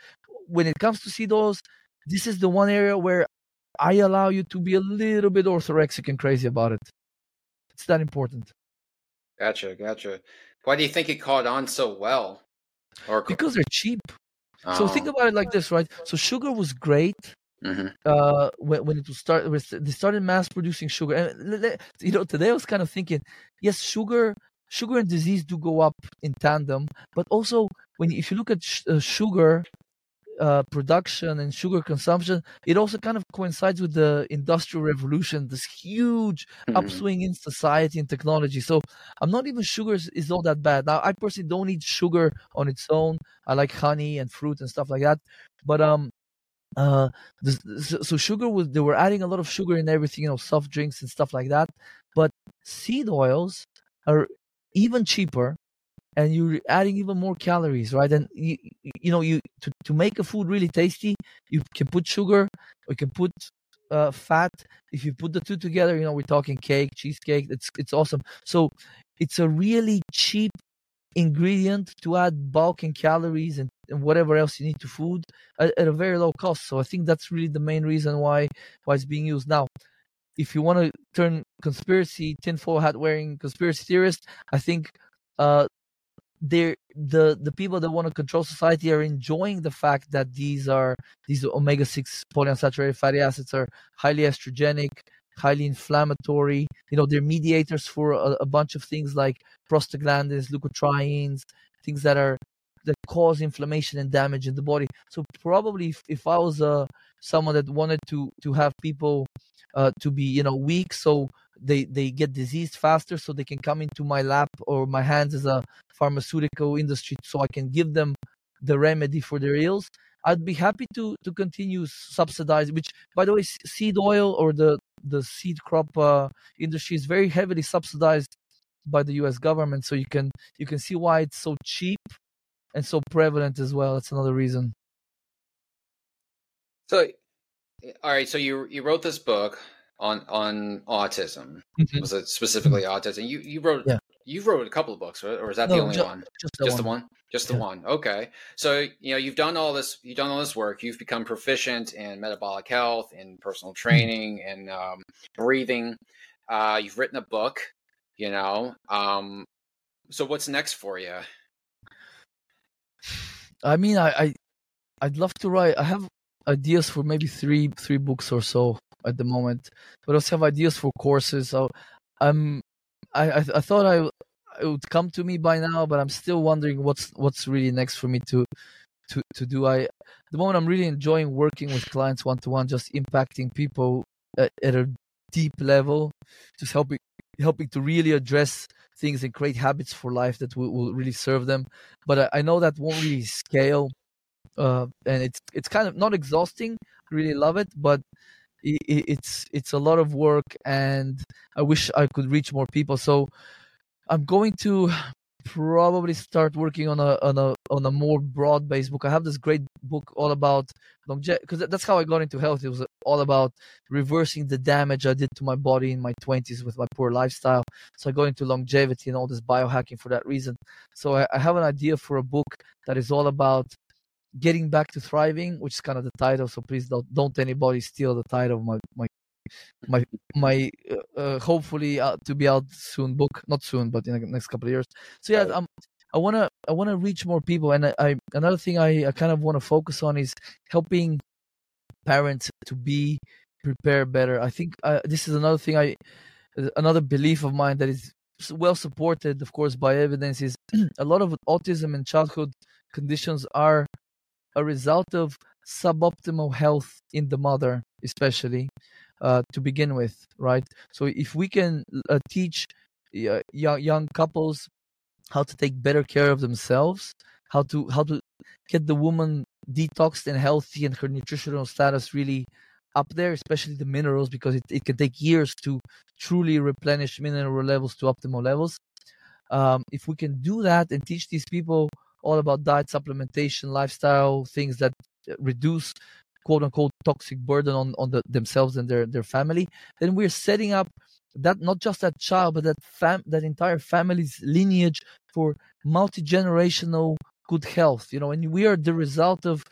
when it comes to seed oils, this is the one area where I allow you to be a little bit orthorexic and crazy about it. It's that important. Gotcha, gotcha. Why do you think it caught on so well? Or because they're cheap. Oh. So think about it like this, right? So sugar was great mm-hmm. uh, when, when it was start. They started mass producing sugar, and you know, today I was kind of thinking, yes, sugar, sugar and disease do go up in tandem, but also when if you look at sh- uh, sugar uh, production and sugar consumption, it also kind of coincides with the industrial revolution, this huge mm-hmm. upswing in society and technology. So I'm not even sugar is, is all that bad. Now I personally don't eat sugar on its own. I like honey and fruit and stuff like that. But um uh so sugar was they were adding a lot of sugar in everything, you know, soft drinks and stuff like that. But seed oils are even cheaper and you're adding even more calories, right? And you, you know, you to, to make a food really tasty, you can put sugar, you can put uh, fat. If you put the two together, you know, we're talking cake, cheesecake. It's it's awesome. So it's a really cheap ingredient to add bulk and calories and, and whatever else you need to food at, at, a very low cost. So I think that's really the main reason why why it's being used now. If you want to turn conspiracy tinfoil hat wearing conspiracy theorist, I think uh, they're the the people that want to control society are enjoying the fact that these are these omega six polyunsaturated fatty acids are highly estrogenic, highly inflammatory. You know, they're mediators for a, a bunch of things like prostaglandins, leukotrienes, things that are that cause inflammation and damage in the body. So probably if, if I was uh, someone that wanted to to have people uh, to be you know weak, so they they get diseased faster, so they can come into my lap or my hands as a pharmaceutical industry, so I can give them the remedy for their ills. I'd be happy to to continue subsidize. Which, by the way, seed oil or the the seed crop uh, industry is very heavily subsidized by the U.S. government. So you can you can see why it's so cheap and so prevalent as well. That's another reason. So, all right. So you you wrote this book on on autism. Mm-hmm. Was it specifically mm-hmm. autism? You you wrote yeah. you wrote a couple of books, right? or is that no, the only one? Just, the, just one. the one. Just yeah. the one. Okay. So you know you've done all this. You've done all this work. You've become proficient in metabolic health, in personal mm-hmm. training, and um, breathing. Uh, you've written a book. You know. Um, so what's next for you? I mean, I, I I'd love to write. I have ideas for maybe three three books or so at the moment, but I also have ideas for courses. So I'm I I, I thought I it would come to me by now, but I'm still wondering what's what's really next for me to to to do. I the moment I'm really enjoying working with clients one to one, just impacting people at, at a deep level, just helping helping to really address things and create habits for life that will, will really serve them. But I, I know that won't really scale, uh, and it's it's kind of not exhausting. I really love it, but it, it's it's a lot of work, and I wish I could reach more people. So I'm going to probably start working on a on a on a more broad based book. I have this great book all about longevity because that's how I got into health. It was all about reversing the damage I did to my body in my 20s with my poor lifestyle. So I got into longevity and all this biohacking for that reason. So I, I have an idea for a book that is all about getting back to thriving, which is kind of the title. So please don't don't anybody steal the title of my my my my uh, uh, hopefully uh, to be out soon book not soon but in the next couple of years so yeah um, i want to i want to reach more people and I, I another thing i, I kind of want to focus on is helping parents to be prepared better i think uh, this is another thing i another belief of mine that is well supported, of course, by evidence, is a lot of autism and childhood conditions are a result of suboptimal health in the mother, especially uh, to begin with, right? So if we can uh, teach uh, young young couples how to take better care of themselves, how to how to get the woman detoxed and healthy and her nutritional status really up there, especially the minerals, because it, it can take years to truly replenish mineral levels to optimal levels. Um, if we can do that and teach these people all about diet supplementation, lifestyle things that reduce quote unquote toxic burden on, on the, themselves and their, their family, then we're setting up that not just that child, but that fam that entire family's lineage for multi generational good health. You know, and we are the result of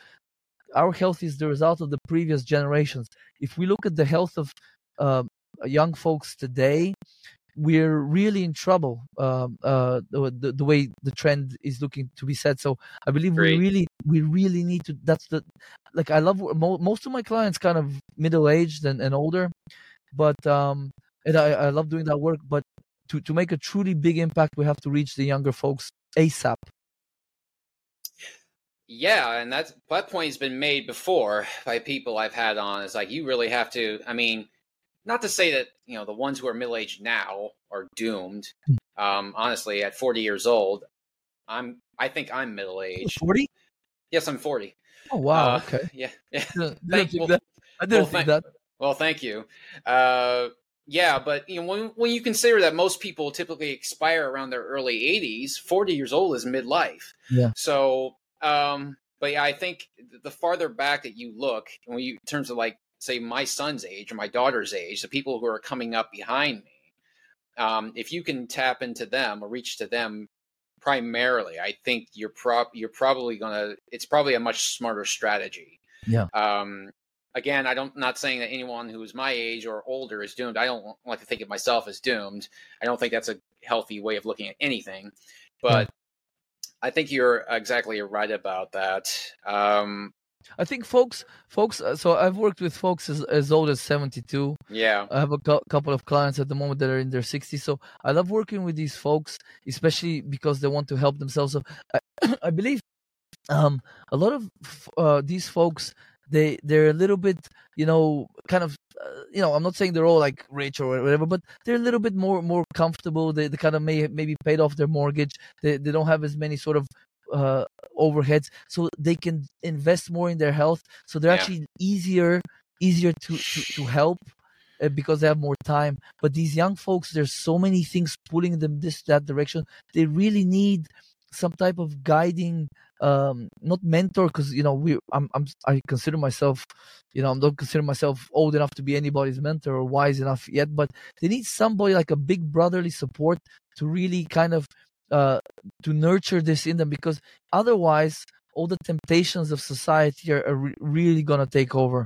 our health is the result of the previous generations. If we look at the health of uh, young folks today, we're really in trouble. Uh, uh, the, the way the trend is looking to be set. So I believe Great. we really we really need to. That's the like I love most of my clients kind of middle aged and, and older, but um, and I, I love doing that work. But to to make a truly big impact, we have to reach the younger folks ASAP. Yeah, and that's that point has been made before by people I've had on. It's like you really have to. I mean, not to say that you know the ones who are middle aged now are doomed. Hmm. Um, honestly, at 40 years old, I'm. I think I'm middle aged. 40? Yes, I'm 40. Oh wow. Uh, okay. Yeah. Yeah. thank, well, I didn't well, think that. Well, thank you. Uh, yeah, but you know when when you consider that most people typically expire around their early 80s, 40 years old is midlife. Yeah. So um, but yeah, I think the farther back that you look, when you in terms of like say my son's age or my daughter's age, the people who are coming up behind me, um, if you can tap into them or reach to them primarily, I think you're prop you're probably gonna. It's probably a much smarter strategy. Yeah. Um, again, I don't not saying that anyone who is my age or older is doomed. I don't like to think of myself as doomed. I don't think that's a healthy way of looking at anything. But I think you're exactly right about that. Um, I think folks, folks. Uh, so I've worked with folks as, as old as seventy-two. Yeah, I have a couple of clients at the moment that are in their sixties. So I love working with these folks, especially because they want to help themselves. So I, I believe um, a lot of uh, these folks they they're a little bit you know kind of uh, you know i'm not saying they're all like rich or whatever but they're a little bit more more comfortable they, they kind of may maybe paid off their mortgage they, they don't have as many sort of uh, overheads so they can invest more in their health. So they're yeah. actually easier easier to to, to help uh, because they have more time. But these young folks there's so many things pulling them this that direction. They really need some type of guiding um not mentor because you know we I'm, I'm i consider myself you know i don't consider myself old enough to be anybody's mentor or wise enough yet but they need somebody like a big brotherly support to really kind of uh to nurture this in them because otherwise all the temptations of society are, are re- really gonna take over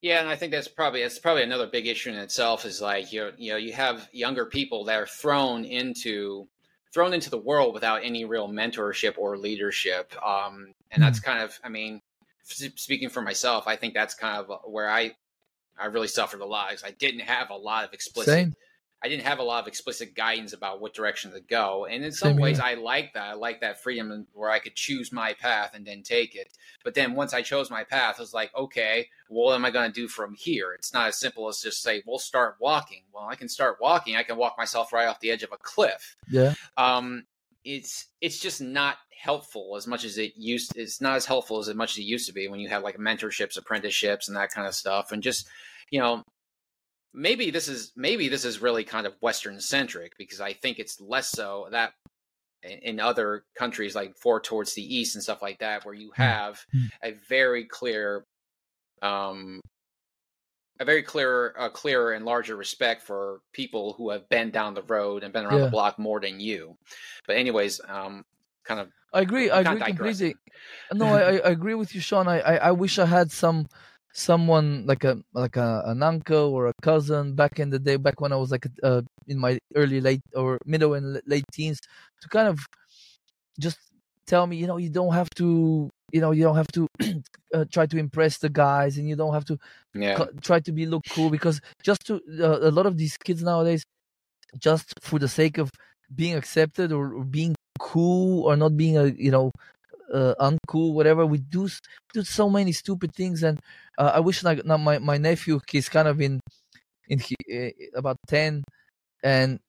yeah, and I think that's probably that's probably another big issue in itself. Is like you you know you have younger people that are thrown into thrown into the world without any real mentorship or leadership. Um, and that's hmm. kind of, I mean, speaking for myself, I think that's kind of where I, I really suffered a lot. Because I didn't have a lot of explicit Same. I didn't have a lot of explicit guidance about what direction to go. And in some Same ways, here. I like that. I like that freedom where I could choose my path and then take it. But then once I chose my path, I was like, okay, what am I going to do from here? It's not as simple as just say, we'll start walking. Well, I can start walking. I can walk myself right off the edge of a cliff. Yeah. Um, it's it's just not helpful as much as it used. It's not as helpful as much as it used to be when you have like mentorships, apprenticeships, and that kind of stuff, and just you know maybe this is maybe this is really kind of Western centric because I think it's less so that in other countries like four towards the east and stuff like that, where you hmm. have hmm. a very clear, um, a very clear, a clearer and larger respect for people who have been down the road and been around yeah. the block more than you. But anyways, um, kind of. I agree. I agree completely. No, I, I agree with you, Seann. I, I, I wish I had some someone like a like a, an uncle or a cousin back in the day back when i was like uh, in my early late or middle and late teens to kind of just tell me you know you don't have to you know you don't have to uh, try to impress the guys and you don't have to yeah. try to be look cool because just to uh, a lot of these kids nowadays just for the sake of being accepted or, or being cool or not being a you know uh, uncool whatever we do do so many stupid things and uh, i wish like now my, my nephew he's kind of in in he, uh, about 10 and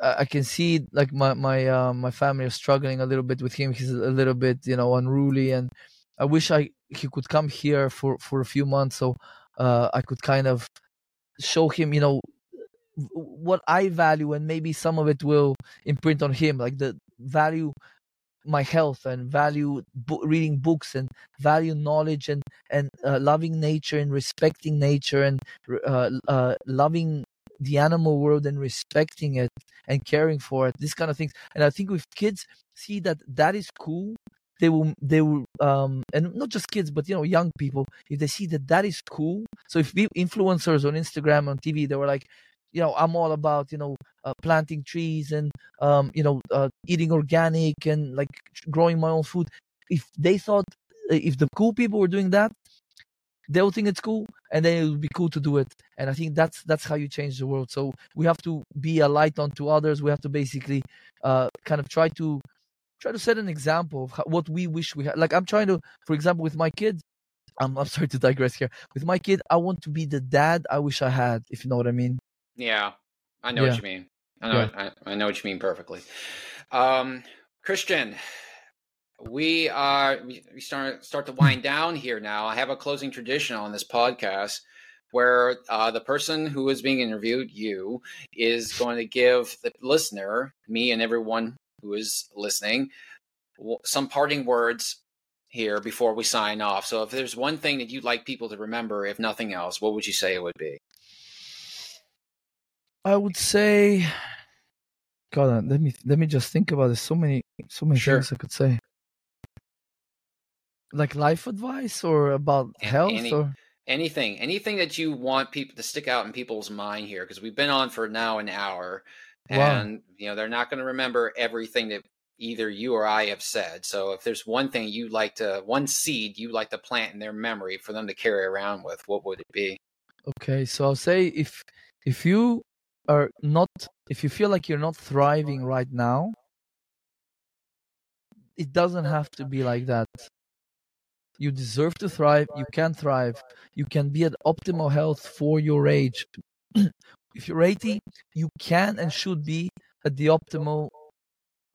I can see like my my uh, my family is struggling a little bit with him. He's a little bit you know unruly, and I wish I he could come here for for a few months so uh, I could kind of show him you know what I value, and maybe some of it will imprint on him, like the value my health and value bo- reading books and value knowledge and and uh, loving nature and respecting nature and uh, uh, loving the animal world and respecting it and caring for it this kind of things. And i think if kids see that that is cool they will they will um and not just kids but you know young people if they see that that is cool so if we influencers on instagram on tv they were like you know i'm all about you know uh, planting trees and um you know uh, eating organic and like growing my own food. If they thought if the cool people were doing that they'll think it's cool and then it would be cool to do it. And i think that's that's how you change the world. So we have to be a light onto others. We have to basically uh, kind of try to try to set an example of how, what we wish we had like i'm trying to for example with my kids I'm, I'm sorry to digress here. With my kid i want to be the dad i wish i had if you know what i mean. Yeah i know yeah. what you mean i know yeah. I, I know what you mean perfectly um christian we are we start start to wind down here now. I have a closing tradition on this podcast where uh, the person who is being interviewed, you, is going to give the listener, me, and everyone who is listening, some parting words here before we sign off. So, if there's one thing that you'd like people to remember, if nothing else, what would you say it would be? I would say, God, uh, let me let me just think about this. So many, so many sure. things I could say like life advice or about health or anything anything that you want people to stick out in people's mind here because we've been on for now an hour and wow. you know they're not going to remember everything that either you or I have said. So if there's one thing you like to one seed you like to plant in their memory for them to carry around with, what would it be? Okay, so I'll say if if you are not if you feel like you're not thriving right now, it doesn't have to be like that. You deserve to thrive. You can thrive. You can be at optimal health for your age. if you're 80, you can and should be at the optimal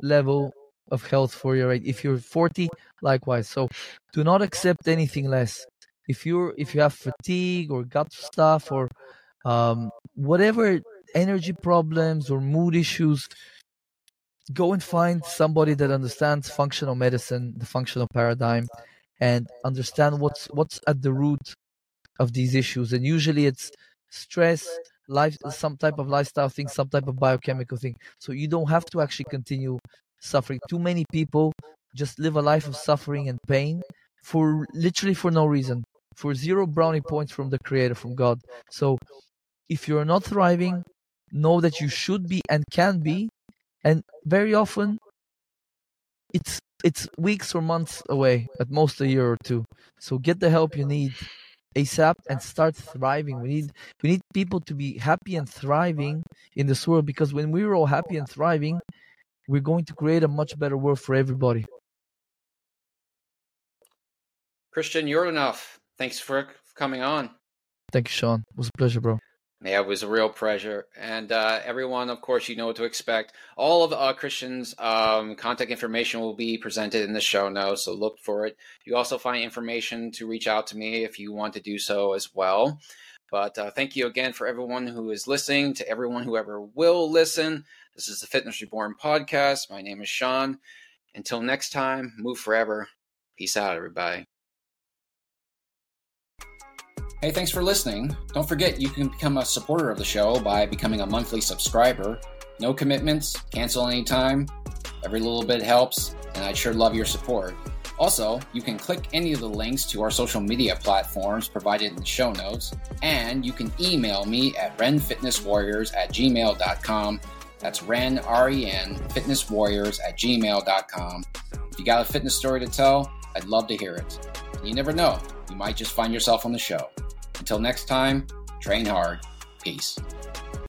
level of health for your age. If you're 40, likewise. So do not accept anything less. If you're if you have fatigue or gut stuff or um, whatever energy problems or mood issues, go and find somebody that understands functional medicine, the functional paradigm, and understand what's what's at the root of these issues. And usually it's stress, life, some type of lifestyle thing, some type of biochemical thing. So you don't have to actually continue suffering. Too many people just live a life of suffering and pain for literally for no reason, for zero brownie points from the Creator, from God. So if you're not thriving, know that you should be and can be. And very often, it's it's weeks or months away, at most a year or two. So get the help you need ASAP and start thriving. We need we need people to be happy and thriving in this world because when we're all happy and thriving, we're going to create a much better world for everybody. Christian you're enough thanks for coming on. Thank you, Seann. It was a pleasure, bro. Yeah, it was a real pleasure. And uh, everyone, of course, you know what to expect. All of uh, Christian's um, contact information will be presented in the show notes, so look for it. You also find information to reach out to me if you want to do so as well. But uh, thank you again for everyone who is listening, to everyone who ever will listen. This is the Fitness Reborn podcast. My name is Seann. Until next time, move forever. Peace out, everybody. Hey, thanks for listening. Don't forget you can become a supporter of the show by becoming a monthly subscriber. No commitments, cancel anytime. Every little bit helps, and I'd sure love your support. Also, you can click any of the links to our social media platforms provided in the show notes, and you can email me at renfitnesswarriors at gmail.com. That's ren, R-E-N, fitnesswarriors at gmail.com. If you got a fitness story to tell, I'd love to hear it. you never know, you might just find yourself on the show. Until next time, train hard. Peace.